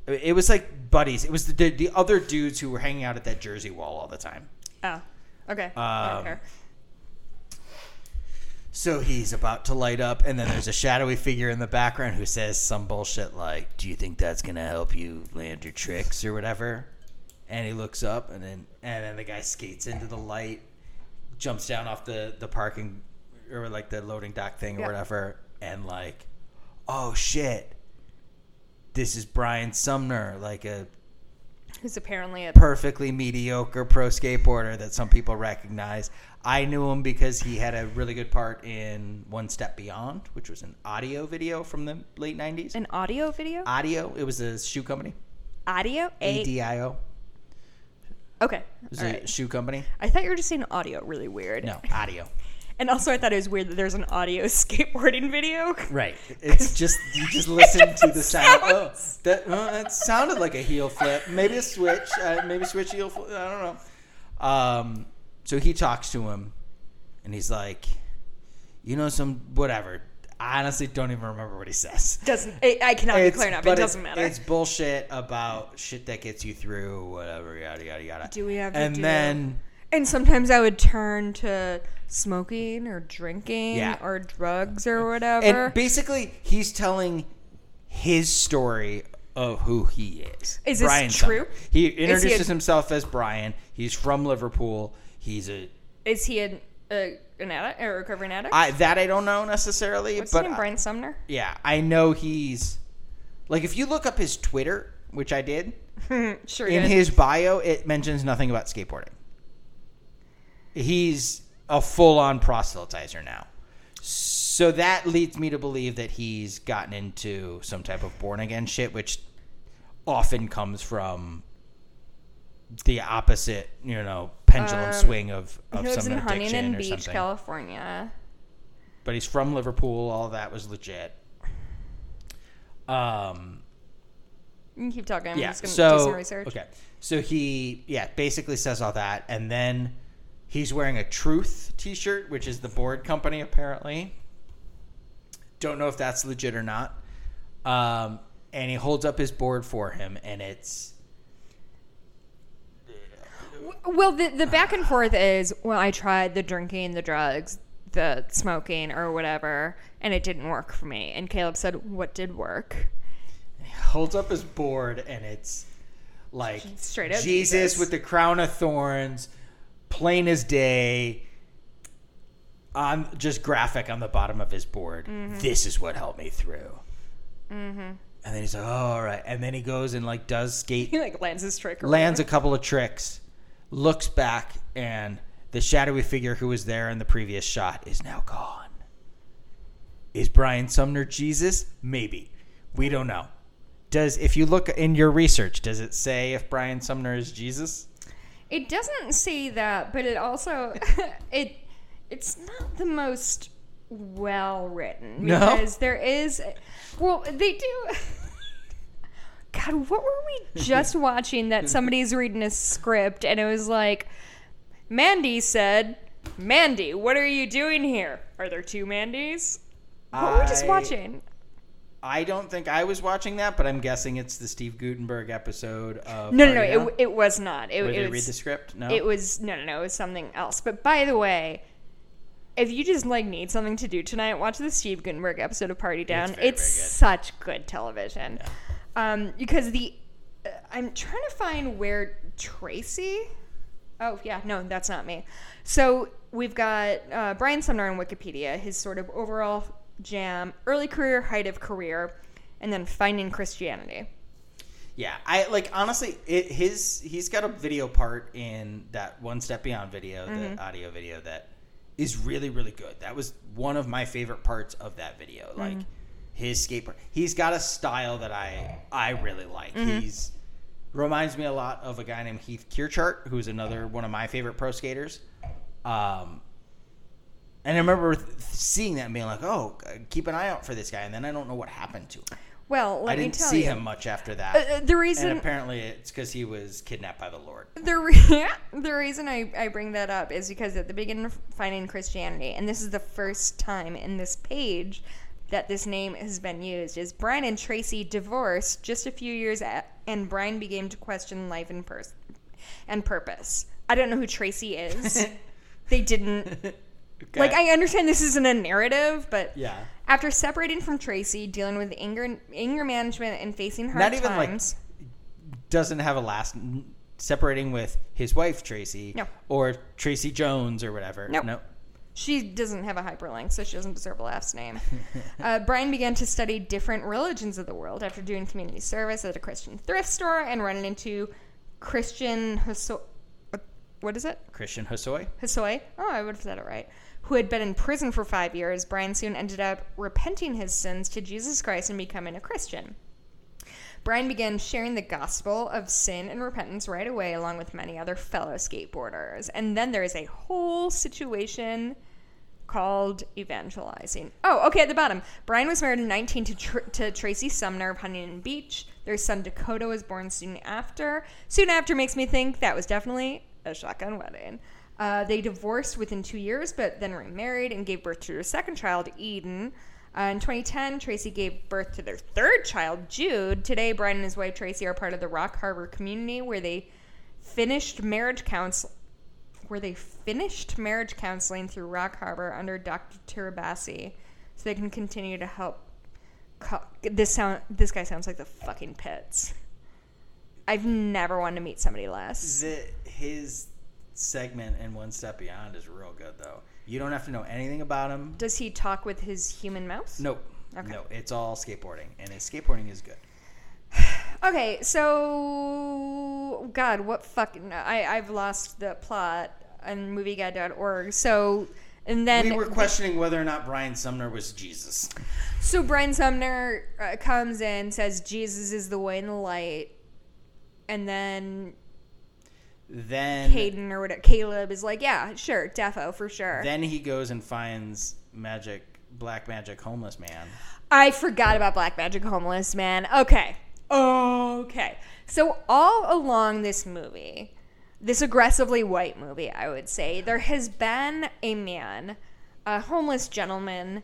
It was like buddies. It was the, the the other dudes who were hanging out at that Jersey wall all the time. Oh, okay. Um. So he's about to light up, and then there's a shadowy figure in the background who says some bullshit like, "Do you think that's gonna help you land your tricks or whatever?" And he looks up, and then and then the guy skates into the light, jumps down off the the parking or like the loading dock thing or Yeah. whatever, and like, oh shit, this is Brian Sumner, like a Who's apparently a perfectly mediocre pro skateboarder that some people recognize. I knew him because he had a really good part in One Step Beyond, which was an audio video from the late 90s. an audio video. Audio, it was a shoe company. audio. ADIO. Okay. It was all a right. shoe company. I thought you were just saying audio. Really weird. No, audio. And also, I thought it was weird that there's an audio skateboarding video. Right. It's just you just listen to the sound. Oh, that oh, that sounded like a heel flip. Maybe a switch. Uh, maybe switch heel flip. I don't know. Um, so he talks to him, and he's like, you know, some whatever. I honestly don't even remember what he says. Doesn't I, I cannot be clear enough. It doesn't matter. It's bullshit about shit that gets you through, whatever, yada yada yada. Do we have to And then And sometimes I would turn to smoking or drinking Yeah. or drugs or whatever. and basically he's telling his story of who he is. Is this Brian true? He introduces a- himself as Brian. He's from Liverpool. He's a Is he a, a an addict or a recovering addict? I that I don't know necessarily, What's but his name? Brian Sumner. yeah, I know he's like if you look up his Twitter, which I did, sure. in did. his bio it mentions nothing about skateboarding. He's a full-on proselytizer now. So that leads me to believe that he's gotten into some type of born again shit which often comes from the opposite, you know, pendulum Um, swing of, of some in addiction Huntington or Beach, something. California. but he's from Liverpool. All that was legit. Um, You can keep talking. I'm yeah. just gonna So do some research. okay. So he yeah basically says all that, and then he's wearing a Truth T-shirt, which is the board company apparently. Don't know if that's legit or not. Um, and he holds up his board for him, and it's Well, the the back and forth is well, I tried the drinking, the drugs, the smoking, or whatever, and it didn't work for me. And Caleb said, "What did work?" He holds up his board and it's like Straight up Jesus, Jesus. with the crown of thorns, plain as day. On just graphic on the bottom of his board. Mm-hmm. This is what helped me through. Mm-hmm. And then he's like, oh, all right. And then he goes and like does skate, He like lands his trick. Or lands a couple of tricks, looks back, and the shadowy figure who was there in the previous shot is now gone. Is Brian Sumner Jesus? Maybe. We don't know. Does if you look in your research, does it say if Brian Sumner is Jesus? It doesn't say that, but it also it it's not the most well written No? because there is well they do God, what were we just watching that somebody's reading a script and it was like Mandy said, "Mandy, what are you doing here? Are there two Mandys?" What were we just watching? I don't think I was watching that, but I'm guessing it's the Steve Guttenberg episode of. No, no, no. It, it was not. It, Where it they was, read the script. No, It was no, no, no. It was something else. But by the way, if you just like need something to do tonight, watch the Steve Guttenberg episode of Party Down. It's, very, very good. such good television. Um, because the uh, I'm trying to find where Tracy. Oh yeah, no, that's not me. So we've got uh, Brian Sumner on Wikipedia. His sort of overall jam, early career, height of career, and then finding Christianity. Yeah, I like honestly. It, his he's got a video part in that one step beyond video, Mm-hmm. the audio video that is really really good. That was one of my favorite parts of that video. Mm-hmm. Like his skateboard, he's got a style that I I really like. Mm-hmm. He's reminds me a lot of a guy named Heath Kirchart, who's another one of my favorite pro skaters. Um, and I remember th- seeing that and being like, "Oh, keep an eye out for this guy." And then I don't know what happened to him. Well, let I me didn't tell see you. him much after that. Uh, uh, the reason And apparently it's because he was kidnapped by the Lord. the re- the reason I, I bring that up is because at the beginning of finding Christianity, and this is the first time in this page that this name has been used, is Brian and Tracy divorced just a few years at, and Brian began to question life and pers- and purpose. I don't know who Tracy is. they didn't Okay. like. I understand this isn't a narrative, but Yeah. After separating from Tracy, dealing with anger, anger management, and facing hard Not even times, like doesn't have a last separating with his wife Tracy No. or Tracy Jones or whatever. Nope. No. She doesn't have a hyperlink, so she doesn't deserve a last name. uh, Brian began to study different religions of the world after doing community service at a Christian thrift store and running into Christian. What is it? Christian Hosoi. Hosoi? Oh, I would have said it right. Who had been in prison for five years. Brian soon ended up repenting his sins to Jesus Christ and becoming a Christian. Brian began sharing the gospel of sin and repentance right away, along with many other fellow skateboarders. And then there is a whole situation called evangelizing. Oh, okay, at the bottom. Brian was married in 19 to, Tr- to Tracy Sumner of Huntington Beach. Their son Dakota was born soon after. Soon after makes me think that was definitely a shotgun wedding. Uh, they divorced within two years, but then remarried and gave birth to their second child, Eden. Uh, in 2010, Tracy gave birth to their third child, Jude. Today, Brian and his wife Tracy are part of the Rock Harbor community, where they finished marriage counsel where they finished marriage counseling through Rock Harbor under Dr. Tirabassi, so they can continue to help. Co- this sound. This guy sounds like the fucking pits. I've never wanted to meet somebody less. The, his segment in One Step Beyond is real good though. You don't have to know anything about him. Does he talk with his human mouse? Nope. Okay. No, it's all skateboarding, and his skateboarding is good. Okay, so God, what fucking I I've lost the plot on movieguide.org. So and then we were questioning whether or not Brian Sumner was Jesus. so Brian Sumner uh, comes in says Jesus is the way and the light, and then Then Caden or whatever Caleb is like, yeah, sure, defo for sure. then he goes and finds magic black magic homeless man. I forgot about Black Magic Homeless Man. Okay. Okay. So all along this movie, this aggressively white movie, I would say, there has been a man, a homeless gentleman,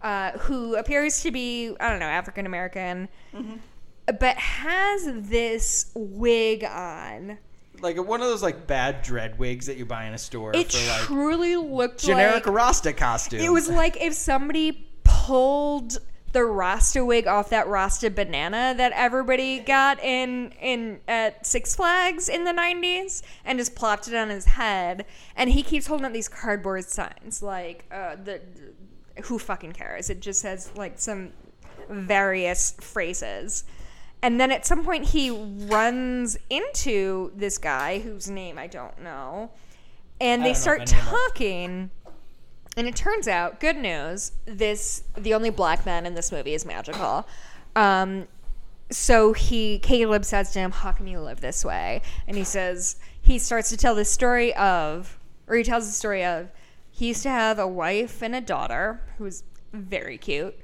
uh, who appears to be, I don't know, African American, but has this wig on. Like one of those like bad dread wigs that you buy in a store It for like truly looked generic like Rasta costume. It was like if somebody pulled the Rasta wig off that Rasta banana that everybody got in in at Six Flags in the '90s and just plopped it on his head. And he keeps holding up these cardboard signs like uh, the, who fucking cares? It just has like some various phrases. And then at some point he runs into this guy whose name I don't know. And they start if any of them- talking. And it turns out, good news, this the only black man in this movie is magical. Um, so he Caleb says to him, "How can you live this way?" And he says he starts to tell the story of, or he tells the story of, he used to have a wife and a daughter who was very cute.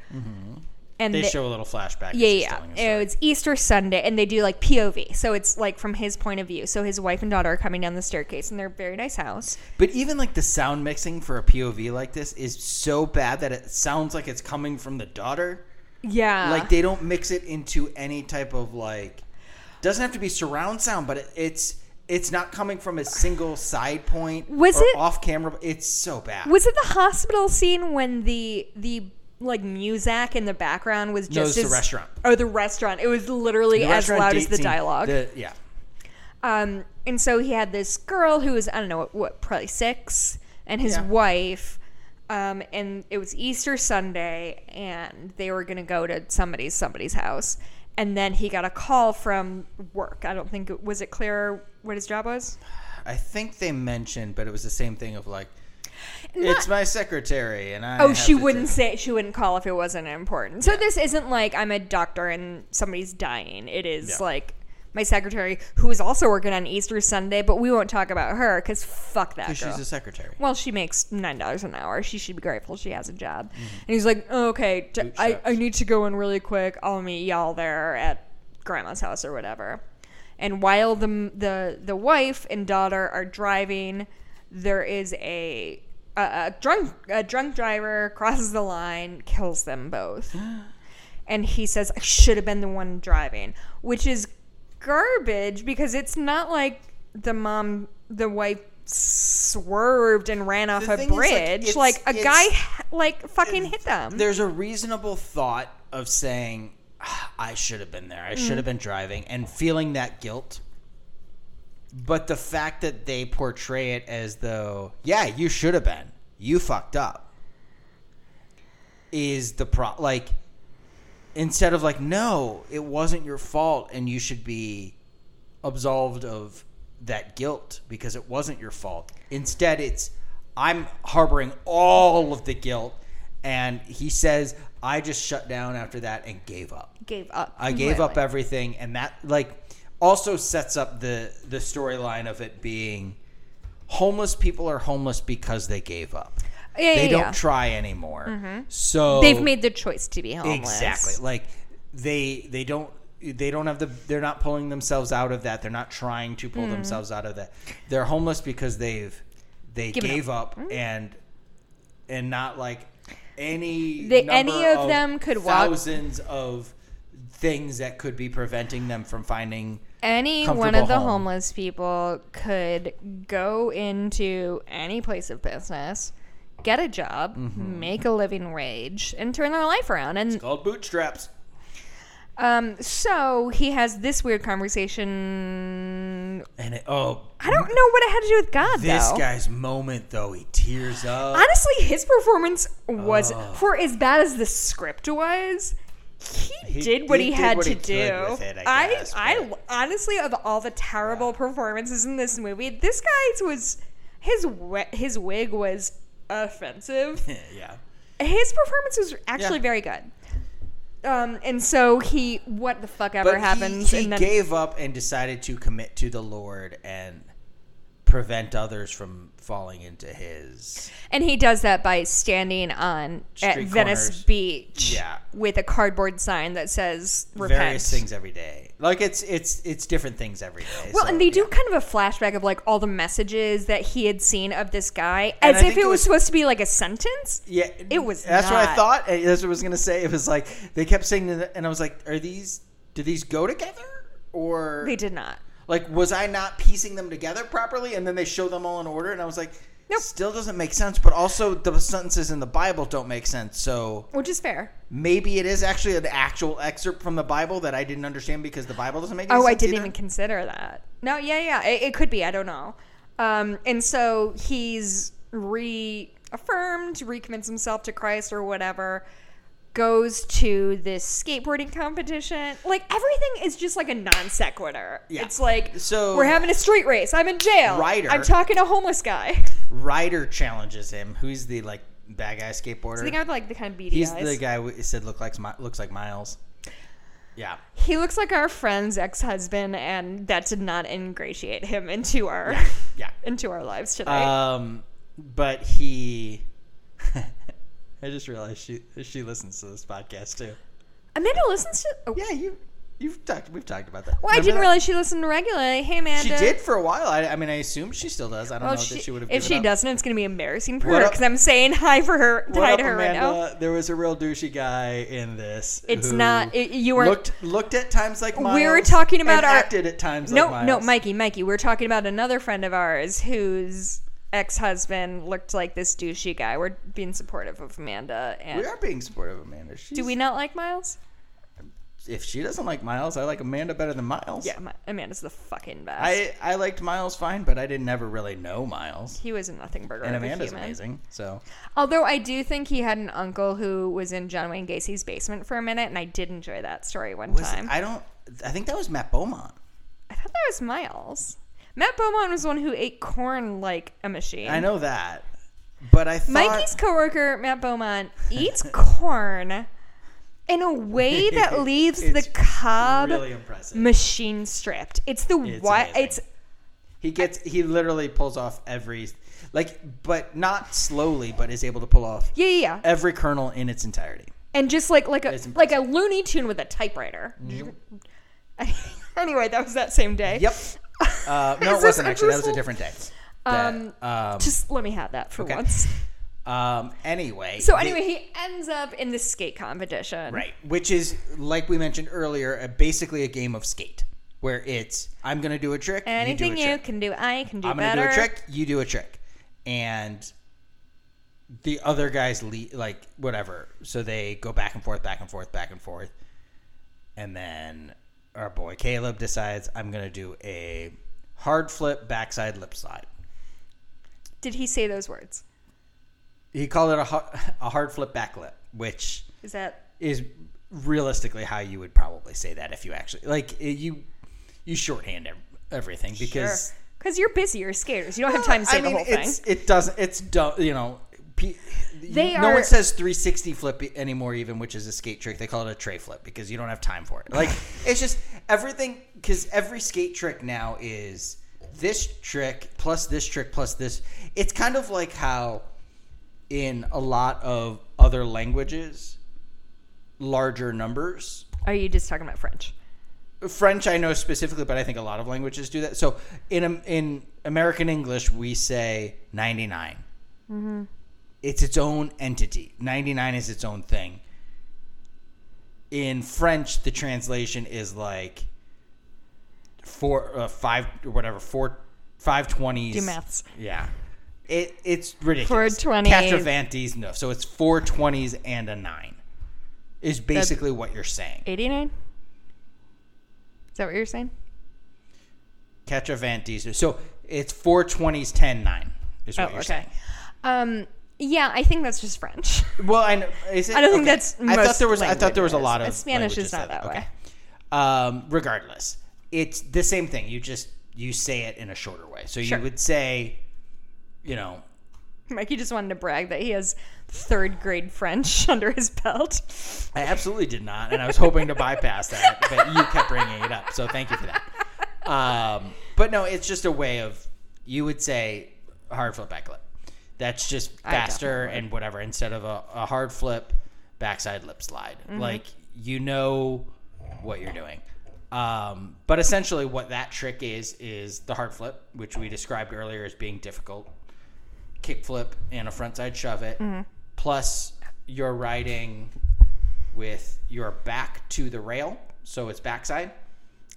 And they they- show a little flashback. as yeah, yeah. telling. It's Easter Sunday, and they do like POV, so it's like from his point of view. So his wife and daughter are coming down the staircase in their very nice house. But even like the sound mixing for a POV like this is so bad that it sounds like it's coming from the daughter. Yeah, Like they don't mix it into any type of like doesn't have to be surround sound, but it, it's it's not coming from a single side point Was it- off camera. It's so bad. Was it the hospital scene when the the like music in the background was just No, just it's the restaurant. Oh, the restaurant. It was literally The as loud as the scene, dialogue. the- yeah. um, and so he had this girl who was I don't know what, what probably six, and his Yeah. wife. Um, and it was Easter Sunday, and they were gonna go to somebody's somebody's house, and then he got a call from work. I don't think was it clear what his job was. I think they mentioned, but it was the same thing of like Not- it's my secretary and I Oh, she wouldn't do-" say she wouldn't call if it wasn't important. So this isn't like I'm a doctor and somebody's dying. It is Yeah. like my secretary who is also working on Easter Sunday, but we won't talk about her because fuck that girl. because she's a secretary. well, she makes nine dollars an hour. She should be grateful she has a job. Mm-hmm. And he's like, oh, okay, t- I, I need to go in really quick. I'll meet y'all there at grandma's house or whatever. And while the the the wife and daughter are driving, there is a a, a drunk a drunk driver crosses the line, kills them both. and he says, "I should have been the one driving," which is garbage because it's not like the mom, the wife swerved and ran off a thing is, like, bridge. it's- Like, a guy, like fucking hit them. There's a reasonable thought of saying, "Ah, I should have been there. I Mm. should have been driving, and feeling that guilt. But the fact that they portray it as though, yeah, you should have been. You fucked up. Is the pro like instead of like, no, it wasn't your fault and you should be absolved of that guilt because it wasn't your fault. Instead, it's I'm harboring all of the guilt, and he says I just shut down after that and gave up. Gave up. I gave up everything, and that like also sets up the the storyline of it being homeless people are homeless because they gave up. Yeah, they yeah, don't yeah. Mm-hmm. try anymore. So They've made the choice to be homeless. Exactly. Like they they don't they don't have the they're not pulling themselves out of that. They're not trying to pull themselves out of that. They're homeless because they've they Given gave up, and and not like any They- any of them could walk- thousands of things that could be preventing them from finding Any one of the home. homeless people could go into any place of business, get a job, Mm-hmm. make a living wage, and turn their life around. And called bootstraps. Um, so he has this weird conversation and And it, oh, I don't know what it had to do with God this though. guy's moment though, he tears up. Honestly, his performance was Oh. for as bad as the script was. He, He- did what he he, did had what to do. it, I guess, I, but- honestly, of all the terrible performances in this movie, this guy's was his his wig was offensive. yeah. his performance was actually Yeah. very good. Um, and so he, what the fuck ever But he- he, and then gave up and decided to commit to the Lord and prevent others from falling into his. and he does that by standing on at Venice. Beach, Yeah. with a cardboard sign that says "Repent." Various things every day, like it's it's it's different things every day. Well, so, and they do kind of a flashback of like all the messages that he had seen of this guy, And as I if it it was, was- supposed to be like a sentence. Yeah, It was That's what I thought. That's what I was gonna say. It was like they kept saying, and I was like, "Are these? Do these go together, or They did not. Like was I not piecing them together properly?" And then they show them all in order, and I was like, Nope. "Still doesn't make sense." But also, the sentences in the Bible don't make sense. So Which is fair. maybe it is actually an actual excerpt from the Bible that I didn't understand because the Bible doesn't make. Any Oh, I didn't either. even consider that. No, yeah, yeah, it, it could be. I don't know. Um, and so he's reaffirmed, recommits himself to Christ or whatever. Goes to this skateboarding competition. Like everything is just like a non sequitur. Yeah. It's like So- we're having a street race. I'm in jail. Ryder- I'm talking to a homeless guy. Ryder challenges him. Who's the like bad guy skateboarder? the guy with like the kind of beady He's eyes. the guy who said look like looks like Miles. Yeah. He looks like our friend's ex-husband, and that did not ingratiate him into our Yeah. into our lives today. Um, but he. I just realized she she listens to this podcast too. Amanda listens to. Oh, Yeah, you you've talked we've talked about that. Well, I didn't that? realize she listened regularly. Hey, Amanda. she did for a while. I, I mean, I assume she still does. I don't Well, know she, that she would have. if she up. doesn't, it's going to be embarrassing for What her because I'm saying hi for her, hi to her right now. There was a real douchey guy in this. It's not- it- you were- looked looked at times like Miles. We were talking about our- acted at times No, like no, Mikey, Mikey. We're talking about another friend of ours whose ex-husband looked like this douchey guy. We're being supportive of Amanda, and We are being supportive of Amanda. She's, do we not like Miles? If she doesn't like Miles, I like Amanda better than Miles. Yeah, Mi- Amanda's the fucking best. I I liked Miles fine, but I didn't ever really know Miles. he was a nothing burger. And Amanda's amazing. So Although I do think he had an uncle who was in John Wayne Gacy's basement for a minute, and I did enjoy that story one was time. I don't. I think that was Matt Beaumont. I thought that was Miles. Matt Beaumont was one who ate corn like a machine. I know that, but I thought Mikey's coworker, Matt Beaumont, eats corn in a way that leaves the cob really machine stripped. It's the It's what it's He gets he literally pulls off every like, but not slowly, but is able to pull off yeah, yeah, yeah. every kernel in its entirety. And just like like a like a Looney Tune with a typewriter. anyway, that was that same day. Yep. Uh, no, it wasn't actually. That was a different day. Um, That, um, Just let me have that for Okay. once. um, anyway. So the- anyway, he ends up in the skate competition. Right, which is like we mentioned earlier, a, basically a game of skate, where it's I'm gonna do a trick, Anything you, do a trick. can do, I can do I'm gonna do a trick, you do a trick, and the other guys lead like whatever. So they go back and forth, back and forth, back and forth, and then our boy Caleb decides I'm gonna do a hard flip backside lip slide. Did he say those words? He called it a, a hard flip back lip, which Is that is realistically how you would probably say that if you actually like you you shorthand everything because Because you're busy, you're skaters. You don't have time to say I mean, the whole thing. it's, it doesn't it's dumb you know They no are- one says 360 flip anymore even which is a skate trick they call it a tray flip because you don't have time for it like it's just everything because every skate trick now is this trick plus this trick plus this it's kind of like how in a lot of other languages larger numbers Are you just talking about French? French I know specifically, but I think a lot of languages do that. So in in American English, we say 99. Mm-hmm. It's its own entity. 99 is its own thing. In French, the translation is like four, uh, five, or whatever, four, five twenties. Do maths. Yeah. It, it's ridiculous. 420s. Catravantes, no. So it's four twenties and a nine. Is basically what you're saying. 89? Is that what you're saying? catch a Van Diesel. So it's 420s 10 9 is what Oh, you're saying. okay. saying. Um, yeah, I think that's just French. Well, I know. Is it? I don't think okay. that's I thought there was. I thought there was a lot of. Spanish is not that way. Um, regardless, it's the same thing. You just you say it in a shorter way. So Sure. you would say, you know, Mikey just wanted to brag that he has third grade French under his belt. I absolutely did not, and I was hoping to bypass that, but you kept bringing it up. So thank you for that. Um, but no, it's just a way of you would say hard flip back lip. That's just faster and whatever instead of a, a hard flip backside lip slide. Mm-hmm. Like you know what you're doing. Um, but essentially, what that trick is is the hard flip, which we described earlier as being difficult. Kick flip and a frontside shove it, Mm-hmm. plus you're riding with your back to the rail, so it's backside,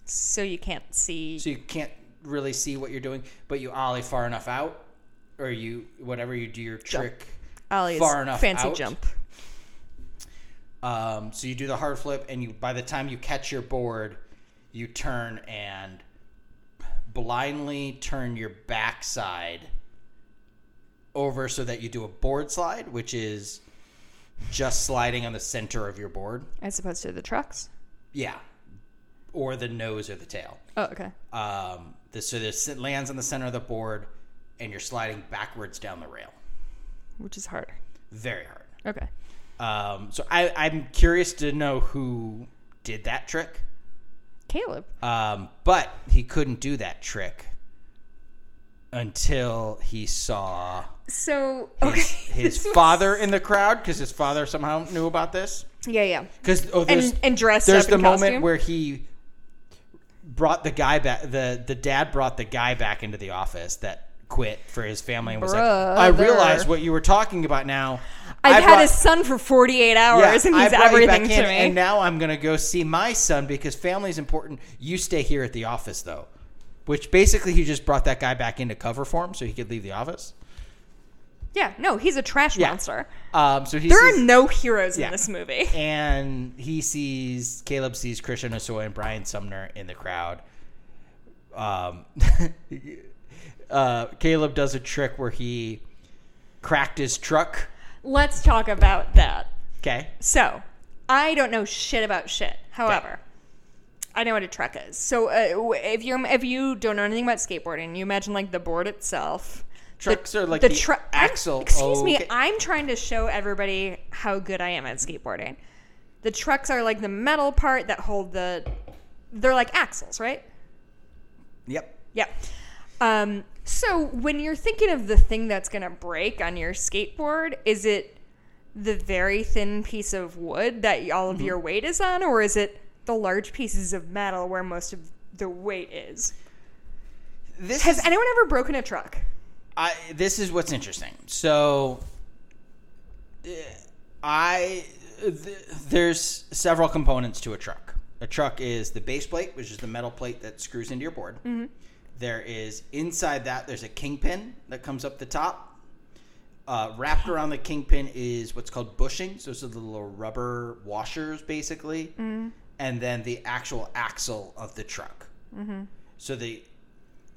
So you can't see. so you can't really see what you're doing, but you ollie far enough out, or you whatever you do your trick Ollie's far enough fancy out. jump. Um, so you do the hard flip, and you by the time you catch your board, you turn and blindly turn your backside over so that you do a board slide, which is just sliding on the center of your board. As opposed to the trucks. Yeah, or the nose or the tail. Oh, okay. Um, this, so this it lands on the center of the board, and you're sliding backwards down the rail. Which is hard. Very hard. Okay. Um, so I, I'm curious to know who did that trick. Caleb. Um, but he couldn't do that trick until he saw So his, okay. his was- father in the crowd because his father somehow knew about this. Yeah, yeah. Because oh, And and dressed there's the moment costume? where he brought the guy back. the The dad brought the guy back into the office that quit for his family and was like, "I Brother. realize what you were talking about now. I've I had brought- his son for 48 hours Yeah, and he's everything to in, me. And now I'm going to go see my son because family's important. You stay here at the office, though. Which basically he just brought that guy back into cover for him so he could leave the office. yeah, no, he's a trash Yeah. monster. Um, so he There sees, are no heroes Yeah. in this movie. and he sees Caleb sees Christian Hosoi and Brian Sumner in the crowd. Um, uh, Caleb does a trick where he cracked his truck. Let's talk about that. Okay, So, I don't know shit about shit. However, I know what a truck is. So, uh, if you if you don't know anything about skateboarding, you imagine like the board itself. trucks are like the, tru- axle. I'm- excuse me, I'm trying to show everybody how good I am at skateboarding. The trucks are like the metal part that hold the. They're like axles, right? Yep. Yep. Um, so when you're thinking of the thing that's gonna break on your skateboard, is it the very thin piece of wood that all Mm-hmm. of your weight is on, or is it the large pieces of metal where most of the weight is? This Has is- anyone ever broken a truck? I this is what's interesting. So, uh, I th- there's several components to a truck. A truck is the base plate, which is the metal plate that screws into your board. There is inside that there's a kingpin that comes up the top. Uh, wrapped around the kingpin is what's called bushings. Those are the little rubber washers, basically, and then the actual axle of the truck. So the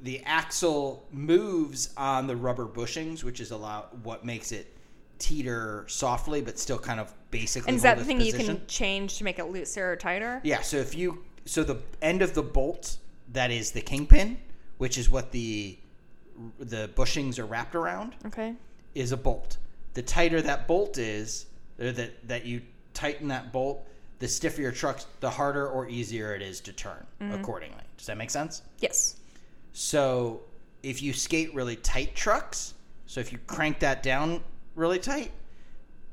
the axle moves on the rubber bushings, which is allow what makes it teeter softly, but still kind of basically. And is that the thing you position. can change to make it looser or tighter? Yeah. So if you so the end of the bolt that is the kingpin, which is what the the bushings are wrapped around, Okay. is a bolt. The tighter that bolt is, or that that you tighten that bolt, the stiffer your truck, the harder or easier it is to turn accordingly. Does that make sense? Yes. So if you skate really tight trucks, so if you crank that down really tight,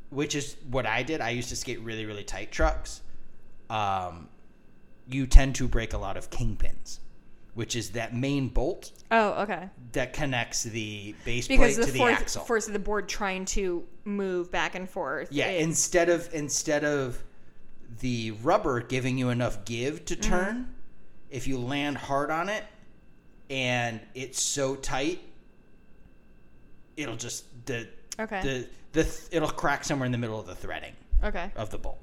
which is what I did, I used to skate really really tight trucks. Um, you tend to break a lot of kingpins, which is that main bolt Oh, okay. that connects the base Because plate the to the force, axle. force of the board trying to move back and forth. Yeah, is- instead of instead of the rubber giving you enough give to Mm-hmm. turn, if you land hard on it and it's so tight, it'll just the Okay. the the th- it'll crack somewhere in the middle of the threading okay. of the bolt.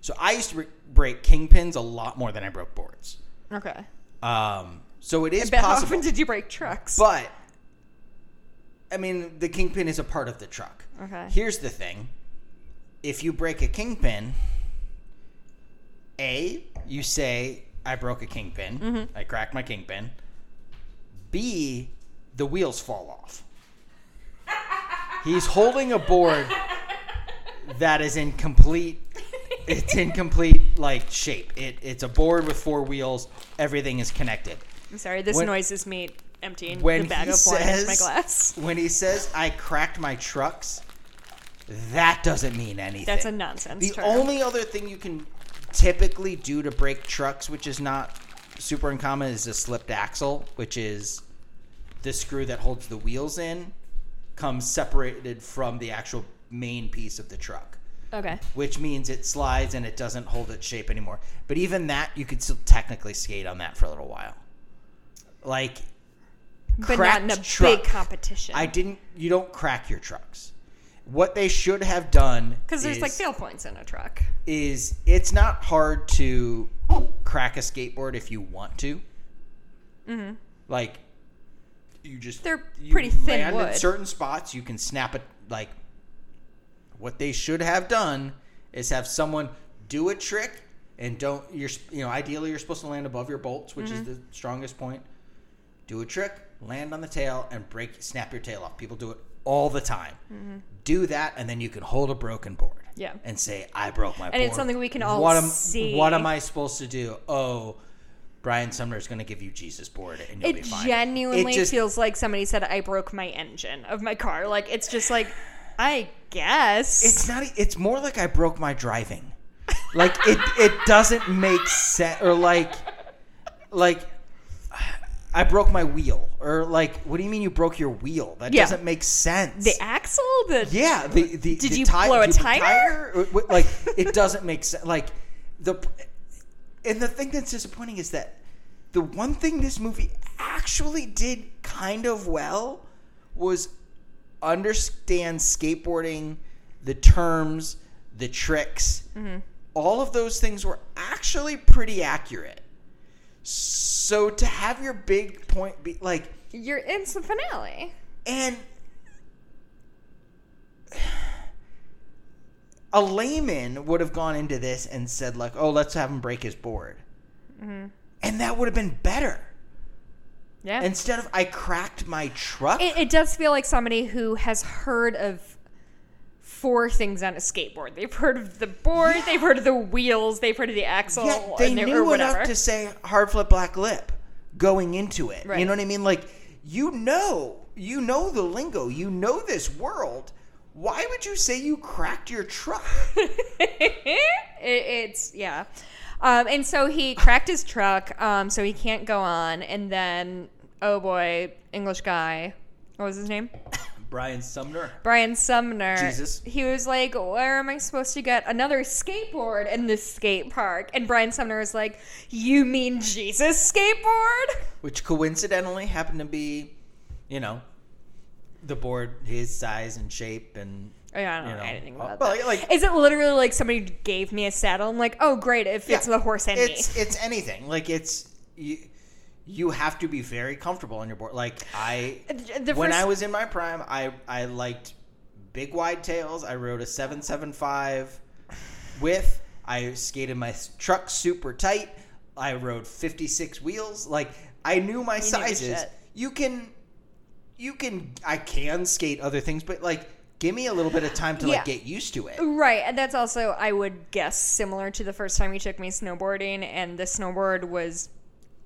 So I used to bre- break kingpins a lot more than I broke boards. Okay. Um, So it is But how often did you break trucks? But I mean, the kingpin is a part of the truck. Okay. Here's the thing: if you break a kingpin, a you say I broke a kingpin, Mm-hmm. I cracked my kingpin. B the wheels fall off. He's holding a board that is in complete. It's in complete like shape. It, it's a board with four wheels. Everything is connected. I'm sorry, this when- noise is me emptying when the bag of wine into my glass. When he says I cracked my trucks, that doesn't mean anything. That's a nonsense The term. only other thing you can typically do to break trucks, which is not super uncommon, is a slipped axle, which is the screw that holds the wheels in, comes separated from the actual main piece of the truck. Okay. Which means it slides and it doesn't hold its shape anymore. But even that, you could still technically skate on that for a little while. Like, But not in a truck. big competition. I didn't. You don't crack your trucks. What they should have done Because there's is, like fail points in a truck. is it's not hard to crack a skateboard if you want to. Mm-hmm. Like you just They're pretty thin land in wood. certain spots. You can snap it. Like what they should have done is have someone do a trick and don't. You're you know ideally you're supposed to land above your bolts, which Mm-hmm. is the strongest point. Do a trick, land on the tail, and break snap your tail off. People do it all the time. Do that, and then you can hold a broken board. Mm-hmm. Yeah. And say, "I broke my." And it's something we can all what am, see. What am I supposed to do? Oh, Brian Sumner is going to give you Jesus board, and you'll be It fine. genuinely It just- feels like somebody said I broke my engine of my car. Like it's just like I guess It's not. It's more like I broke my driving. Like it. It doesn't make sense. Or like, like. I broke my wheel, or like, what do you mean you broke your wheel? That Yeah. doesn't make sense. the axle. The Yeah, the the Did the you ti- blow a the tire? Like it doesn't make sense. Like the and the thing that's disappointing is that the one thing this movie actually did kind of well was understand skateboarding, the terms, the tricks. Mm-hmm. All of those things were actually pretty accurate. So to have your big point be like You're it's the finale. and a layman would have gone into this and said, like, oh, let's have him break his board. Mm-hmm. And that would have been better. Yeah. Instead of, I cracked my truck. it, it does feel like somebody who has heard of four things on a skateboard. They've heard of the board, they've heard of the wheels, they've heard of the axle, yeah, they knew or enough to say hard flip black lip going into it. You know what I mean? Like, you know, you know the lingo, you know this world. Why would you say you cracked your truck? it, it's yeah. Um, and so he cracked his truck, um, so he can't go on. And then, oh boy, English guy, what was his name? Brian Sumner. Brian Sumner. Jesus. He was like, "Where am I supposed to get another skateboard in this skate park?" And Brian Sumner was like, "You mean Jesus skateboard?" which coincidentally happened to be, you know, the board his size and shape and. Oh, yeah, I don't You know, know, anything about well, that. like- Is it literally like somebody gave me a saddle? I'm like, "Oh, great! It fits Yeah, the horse and it's me." it's anything like it's you. You have to be very comfortable on your board. Like I, The when first- I was in my prime, I I liked big wide tails. I rode a seven seven five with. I skated my truck super tight. I rode fifty six wheels. Like I knew my your sizes. You can, you can. I can skate other things, but like, give me a little bit of time to Yeah. like get used to it. Right, and that's also I would guess similar to the first time you took me snowboarding, and the snowboard was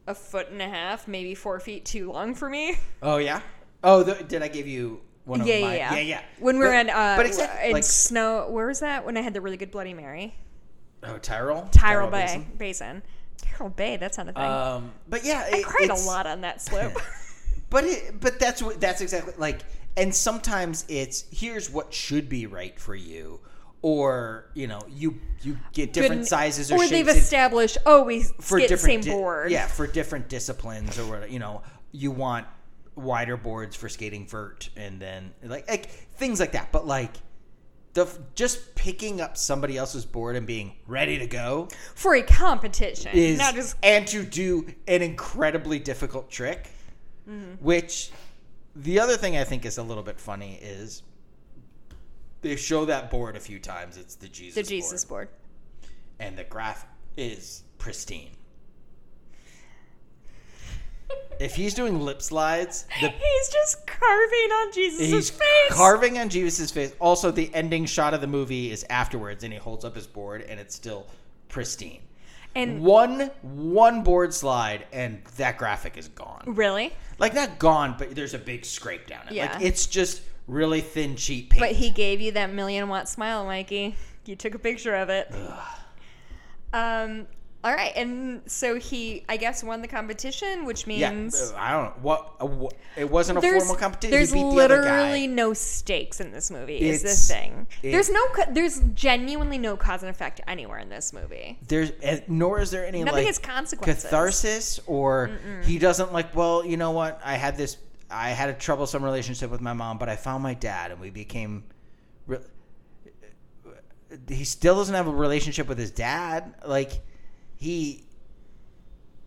a foot and a half, maybe four feet too long for me. Oh yeah. Oh, the, did I give you one of yeah, my? yeah, yeah, yeah. When we were But- in, uh, but exactly in like snow, where was that? When I had the really good Bloody Mary, oh Tyrol, Tyrrell Bay Basin. Basin. Bay, that's not a thing. Um, but yeah, I cried a lot on that slope. But it, but that's what that's exactly like. And sometimes it's here's what should be right for you, or you know you you get different sizes or, shapes. or shapes they've in- established. Oh, we for skate the same different di- board. Yeah, for different disciplines or what you know you want wider boards for skating vert and then like like things like that. But like the f- just picking up somebody else's board and being ready to go For a competition, is not just and to do an incredibly difficult trick Mm-hmm. which the other thing i think is a little bit funny is they show that board a few times it's the jesus the Jesus board, board. and the graph is pristine if he's doing lip slides the He's just carving on Jesus' He's face. carving on Jesus' face. Also, the ending shot of the movie is afterwards, and he holds up his board, and it's still pristine. and One one board slide, and that graphic is gone. really, Like not gone, but there's a big scrape down it. Yeah. Like it's just really thin, cheap paint. but he gave you that million watt smile, Mikey. You took a picture of it. Um. All right, and so he, I guess, won the competition, which means uh, I don't know what, uh, what. It wasn't a formal competition. there's he beat the other literally no stakes in this movie. Is It's- the thing? it- there's no, there's genuinely no cause and effect anywhere in this movie. There's and nor is there any Nothing like has consequences. catharsis or he doesn't like. Well, you know what? I had this. I had a troublesome relationship with my mom, but I found my dad, and we became. Re- he still doesn't have a relationship with his dad. Like he,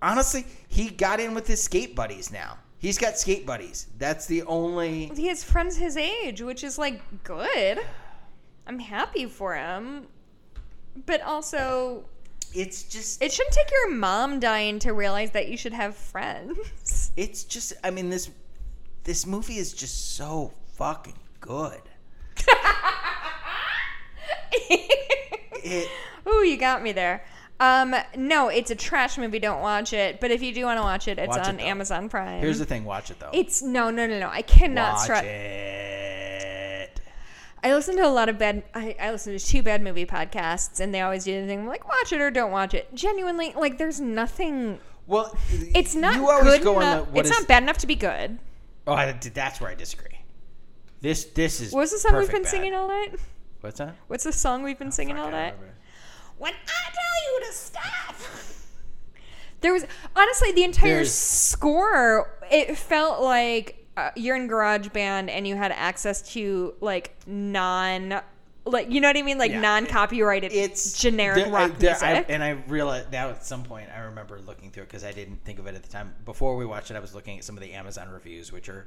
honestly, he got in with his skate buddies now. He's got skate buddies. That's the only. He has friends his age, which is like good. I'm happy for him, but also It's just. it shouldn't take your mom dying to realize that you should have friends. It's just. I mean this. This movie is just so fucking good. It. Ooh, you got me there. Um, no, it's a trash movie. Don't watch it. But if you do want to watch it, it's Watch it, on though. Amazon Prime. Here's the thing. Watch it though. it's no, no, no, no. I cannot Watch stress. it. I listen to a lot of bad. I, I listen to two bad movie podcasts, and they always do the thing like watch it or don't watch it. Genuinely, like there's nothing. Well, It's not You always good go on enough. the. what it's is- not bad enough to be good. Oh, I, that's where I disagree. This this is. What was the song we've been bad. singing all night? What's that? What's the song we've been singing all night? remember. When I tell you to stop. There was honestly the entire There's- score. It felt like uh, you're in GarageBand and you had access to like non, like you know what I mean, like Yeah. non-copyrighted, It's generic there- rock there- music. I, and I realized now at some point I remember looking through it because I didn't think of it at the time. Before we watched it, I was looking at some of the Amazon reviews, which are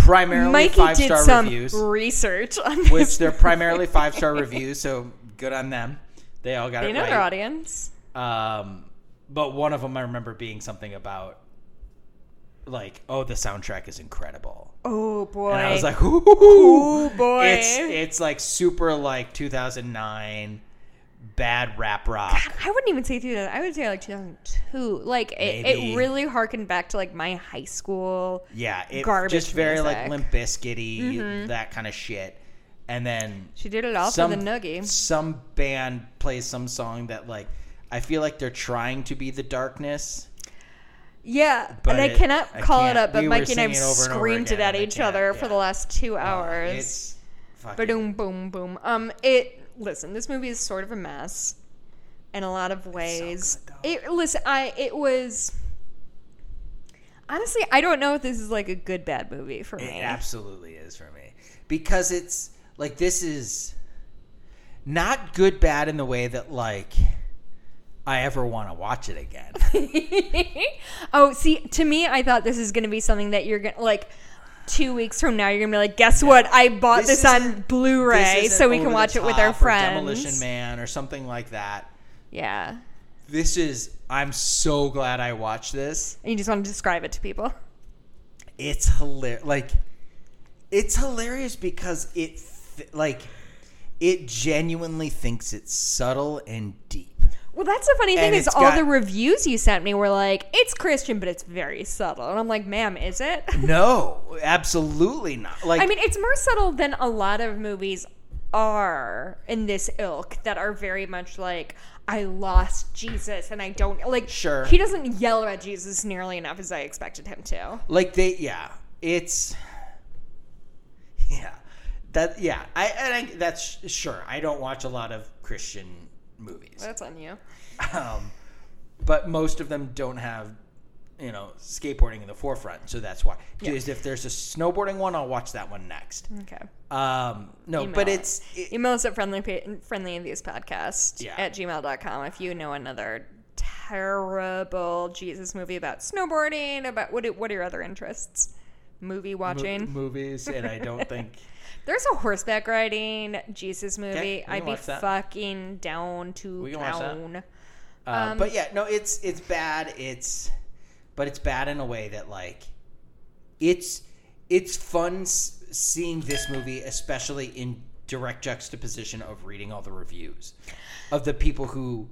primarily Mikey five did star some reviews. research on this. which they're primarily five star reviews, so good on them. They all got they it know right. their audience. Um, but one of them I remember being something about like, oh, the soundtrack is incredible, Oh boy! and I was like, Ooh, boy. It's it's like super like 2009 bad rap rock. I wouldn't even say through that. I would say like 2002. Like it, it really harkened back to like my high school. Yeah, it Garbage just very like music. Limp Bizkity, mm-hmm. that kind of shit. And then She did it all some for the noogie. some band plays some song that like I feel like they're trying to be the darkness. Yeah, But and I it- cannot I call it up, but we Mikey and I have singing over and over screamed it at and each other for the last two hours. it's fucking Boom, boom, boom. Um, it. Listen, this movie is sort of a mess in a lot of ways. good, it listen, I it was. Honestly, I don't know if this is like a good bad movie for me. It absolutely is for me because it's like this is not good bad in the way that like I ever want to watch it again. oh, see, to me, I thought this is going to be something that you're going to like. Two weeks from now, you're gonna be like, "Guess what? I bought This this, on Blu-ray, This so we can watch it with our friends." Demolition Man or something like that. Yeah, This is I'm so glad I watched this. and you just want to describe it to people. It's hilarious. Like it's hilarious because it th- like it genuinely thinks it's subtle and deep. Well, that's the funny thing And is all got- the reviews you sent me were like, "It's Christian, but it's very subtle," and I'm like, "Ma'am, is it?" No, absolutely not. Like I mean, it's more subtle than a lot of movies are in this ilk that are very much like, "I lost Jesus and I don't like." Sure. he doesn't yell at Jesus nearly enough as I expected him to. like they yeah it's yeah that yeah i and I, that's sure i don't watch a lot of christian movies That's on you. um but most of them don't have you know skateboarding in the forefront, so that's why. Yeah. If there's a snowboarding one, I'll watch that one next. Okay. Um, no, Email but it. it's it, Email us at friendly friendly Envious podcast Yeah. at gmail.com if you know another terrible Jesus movie about snowboarding. About what? are- What are your other interests? Movie mo- watching. movies, and I don't think There's a horseback riding Jesus movie. can I'd be fucking down to We can watch that. town. Uh, Um, but yeah, no, it's it's bad. It's but it's bad in a way that like it's it's fun seeing this movie, especially in direct juxtaposition of reading all the reviews of the people who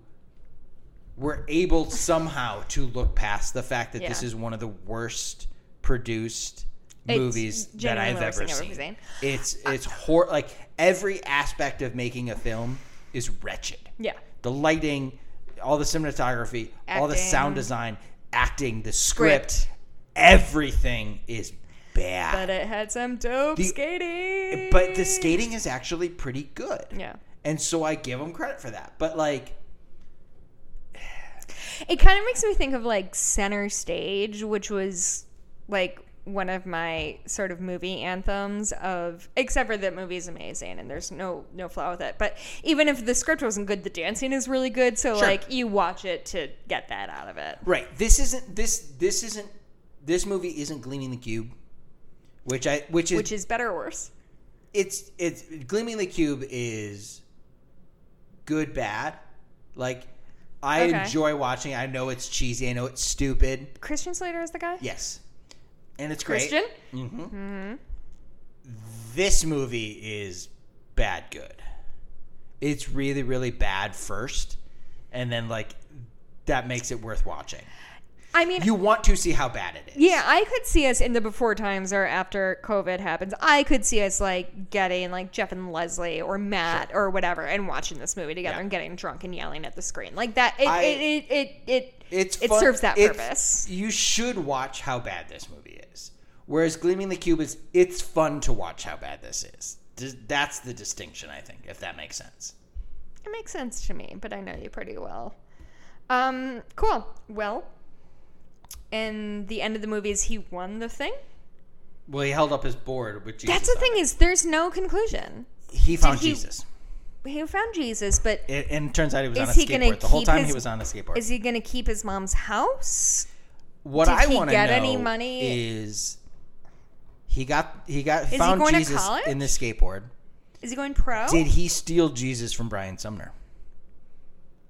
were able somehow to look past the fact that this is one of the worst produced movies that I've ever seen. seen. It's it's hor- like every aspect of making a film is wretched Yeah. the lighting, all the cinematography, all the sound design, acting, the script, Script. everything is bad. But it had some dope The- skating. But the skating is actually pretty good. Yeah. And so I give them credit for that. But like It kind of makes me think of like Center Stage, which was like one of my sort of movie anthems of except for that movie is amazing and there's no no flaw with it. But even if the script wasn't good, the dancing is really good. So Sure. like you watch it to get that out of it. right, this isn't this this isn't this movie isn't Gleaming the Cube, which I which is Which is better or worse? it's it's Gleaming the Cube is good bad. Like I Okay. enjoy watching. it. I know it's cheesy. I know it's stupid. Christian Slater is the guy? Yes, and it's great. Christian? hmm This movie is bad good. It's really, really bad first, and then like that makes it worth watching. I mean You want to see how bad it is. Yeah, I could see us in the before times or after COVID happens. I could see us like getting like Jeff and Leslie or Matt or whatever and watching this movie together Yeah. and getting drunk and yelling at the screen like that. It I- it, it, it, it It's it fun- serves that it's- purpose. You should watch how bad this movie. Whereas Gleaming the Cube is, it's fun to watch how bad this is. That's the distinction, I think, if that makes sense. It makes sense to me, but I know you pretty well. Um, cool. Well, in the end of the movie is he won the thing. Well, he held up his board with Jesus. That's the thing it. is, there's no conclusion. He found he- Jesus. He found Jesus, but It, and it turns out he was on a skateboard. The whole time his- he was on a skateboard. is he going to keep his mom's house? what did I want to get know any money? is he got he got he found to Jesus in the skateboard. Is he going pro? Did he steal Jesus from Brian Sumner?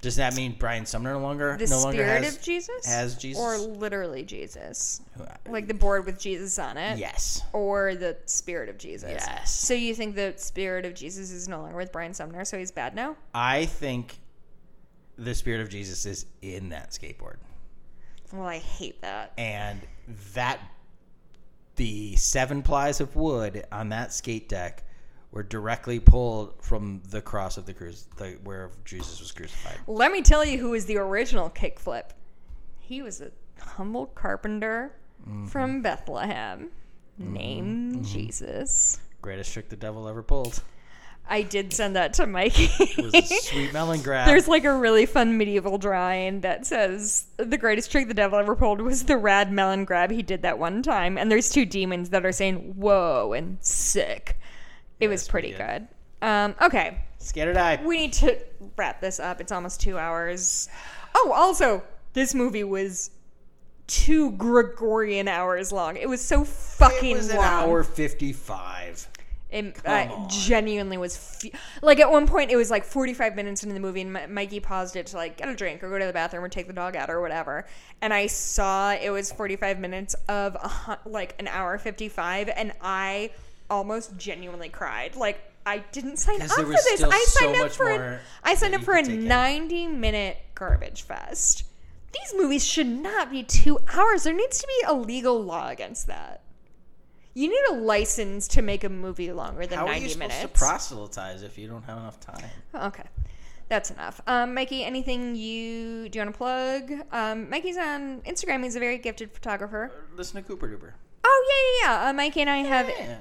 Does that mean Brian Sumner no longer the no longer spirit has of Jesus? has Jesus? Or literally Jesus? Uh, like the board with Jesus on it? yes. Or the spirit of Jesus? Yes. So you think the spirit of Jesus is no longer with Brian Sumner, so he's bad now? I think the spirit of Jesus is in that skateboard. Well, I hate that. And that the seven plies of wood on that skate deck were directly pulled from the cross of the cruise the, where Jesus was crucified. Let me tell you who was the original kickflip. He was a humble carpenter Mm-hmm. from Bethlehem named Jesus. Greatest trick the devil ever pulled. I did send that to Mikey. It was a sweet melon grab. There's like a really fun medieval drawing that says the greatest trick the devil ever pulled was the rad melon grab he did that one time. And there's two demons that are saying "whoa" and "sick." It was pretty pretty good. Um, okay, or die. we need to wrap this up. It's almost two hours. Oh, also, this movie was two Gregorian hours long. It was so fucking It was an long. hour fifty-five. It uh, genuinely was fe- like at one point it was like 45 minutes into the movie and Mi- Mikey paused it to like get a drink or go to the bathroom or take the dog out or whatever. And I saw it was 45 minutes of a, like an hour 55 and I almost genuinely cried. Like I didn't sign up for this. I so signed up for a, I signed up for a could take in. 90 minute garbage fest. These movies should not be 2 hours. There needs to be a legal law against that you need a license to make a movie longer than How are 90 you supposed minutes. to proselytize if you don't have enough time? okay. That's enough. Um, Mikey, anything you do you want to plug? Um, Mikey's on Instagram. He's a very gifted photographer. Listen to Cooper Duper. Oh yeah, yeah, yeah. Uh, Mikey and I have. Yeah.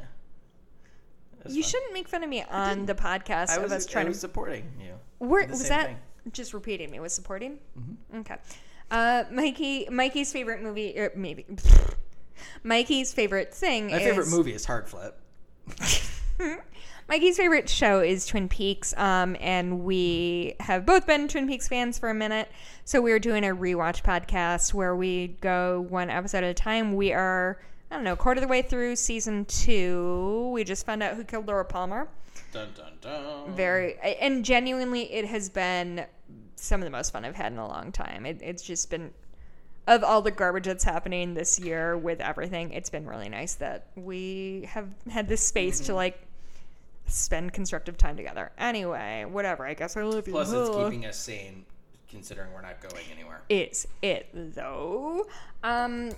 That's You fun. shouldn't make fun of me on the podcast I of was, us I trying was to. supporting you. Where was that? thing. Just repeating me was supporting. Okay. Uh, Mikey, Mikey's favorite movie, or maybe Mikey's favorite thing. My is, favorite movie is Hard Flip. Mikey's favorite show is Twin Peaks, um, and we have both been Twin Peaks fans for a minute. So we're doing a rewatch podcast where we go one episode at a time. We are, I don't know, quarter of the way through season two. We just found out who killed Laura Palmer. Dun dun dun. Very, and genuinely, it has been some of the most fun I've had in a long time. It, it's just been, of all the garbage that's happening this year with everything, it's been really nice that we have had this space to like spend constructive time together. Anyway, whatever. I guess I love you. Plus, it's keeping us sane, considering we're not going anywhere. Is it though? Um,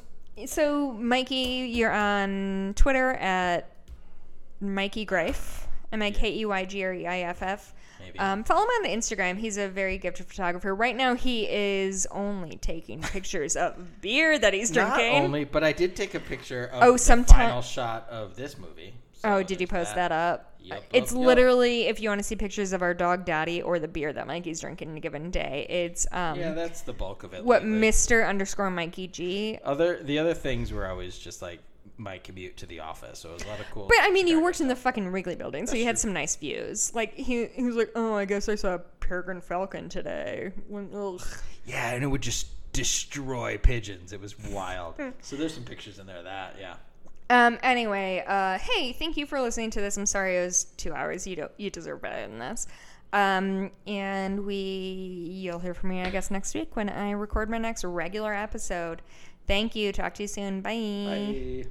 so Mikey, you're on Twitter at Mikey Greiff, M I K E Y G R E I F F. Maybe. Um, follow him on the Instagram. He's a very gifted photographer. Right now, he is only taking pictures of beer that he's Not drinking. only, but I did take a picture of Oh, the sometime- final shot of this movie. So oh, did you post that, up? Yup, it's yup. literally if you want to see pictures of our dog Daddy or the beer that Mikey's drinking in a given day. It's um, Yeah, that's the bulk of it. what lately. Mister underscore Mikey G Other the other things were always just like my commute to the office, so it was a lot of cool. But I mean, you Chicago worked in the fucking Wrigley building, so you had some nice views. Like he, he was like, "Oh, I guess I saw a peregrine falcon today." When, ugh. yeah, and it would just destroy pigeons. It was wild. so there's some pictures in there of that. Yeah. Um. Anyway, uh, hey, thank you for listening to this. I'm sorry it was two hours. You don't. You deserve better than this. Um. And we, you'll hear from me, I guess, next week when I record my next regular episode. Thank you. Talk to you soon. Bye. Bye.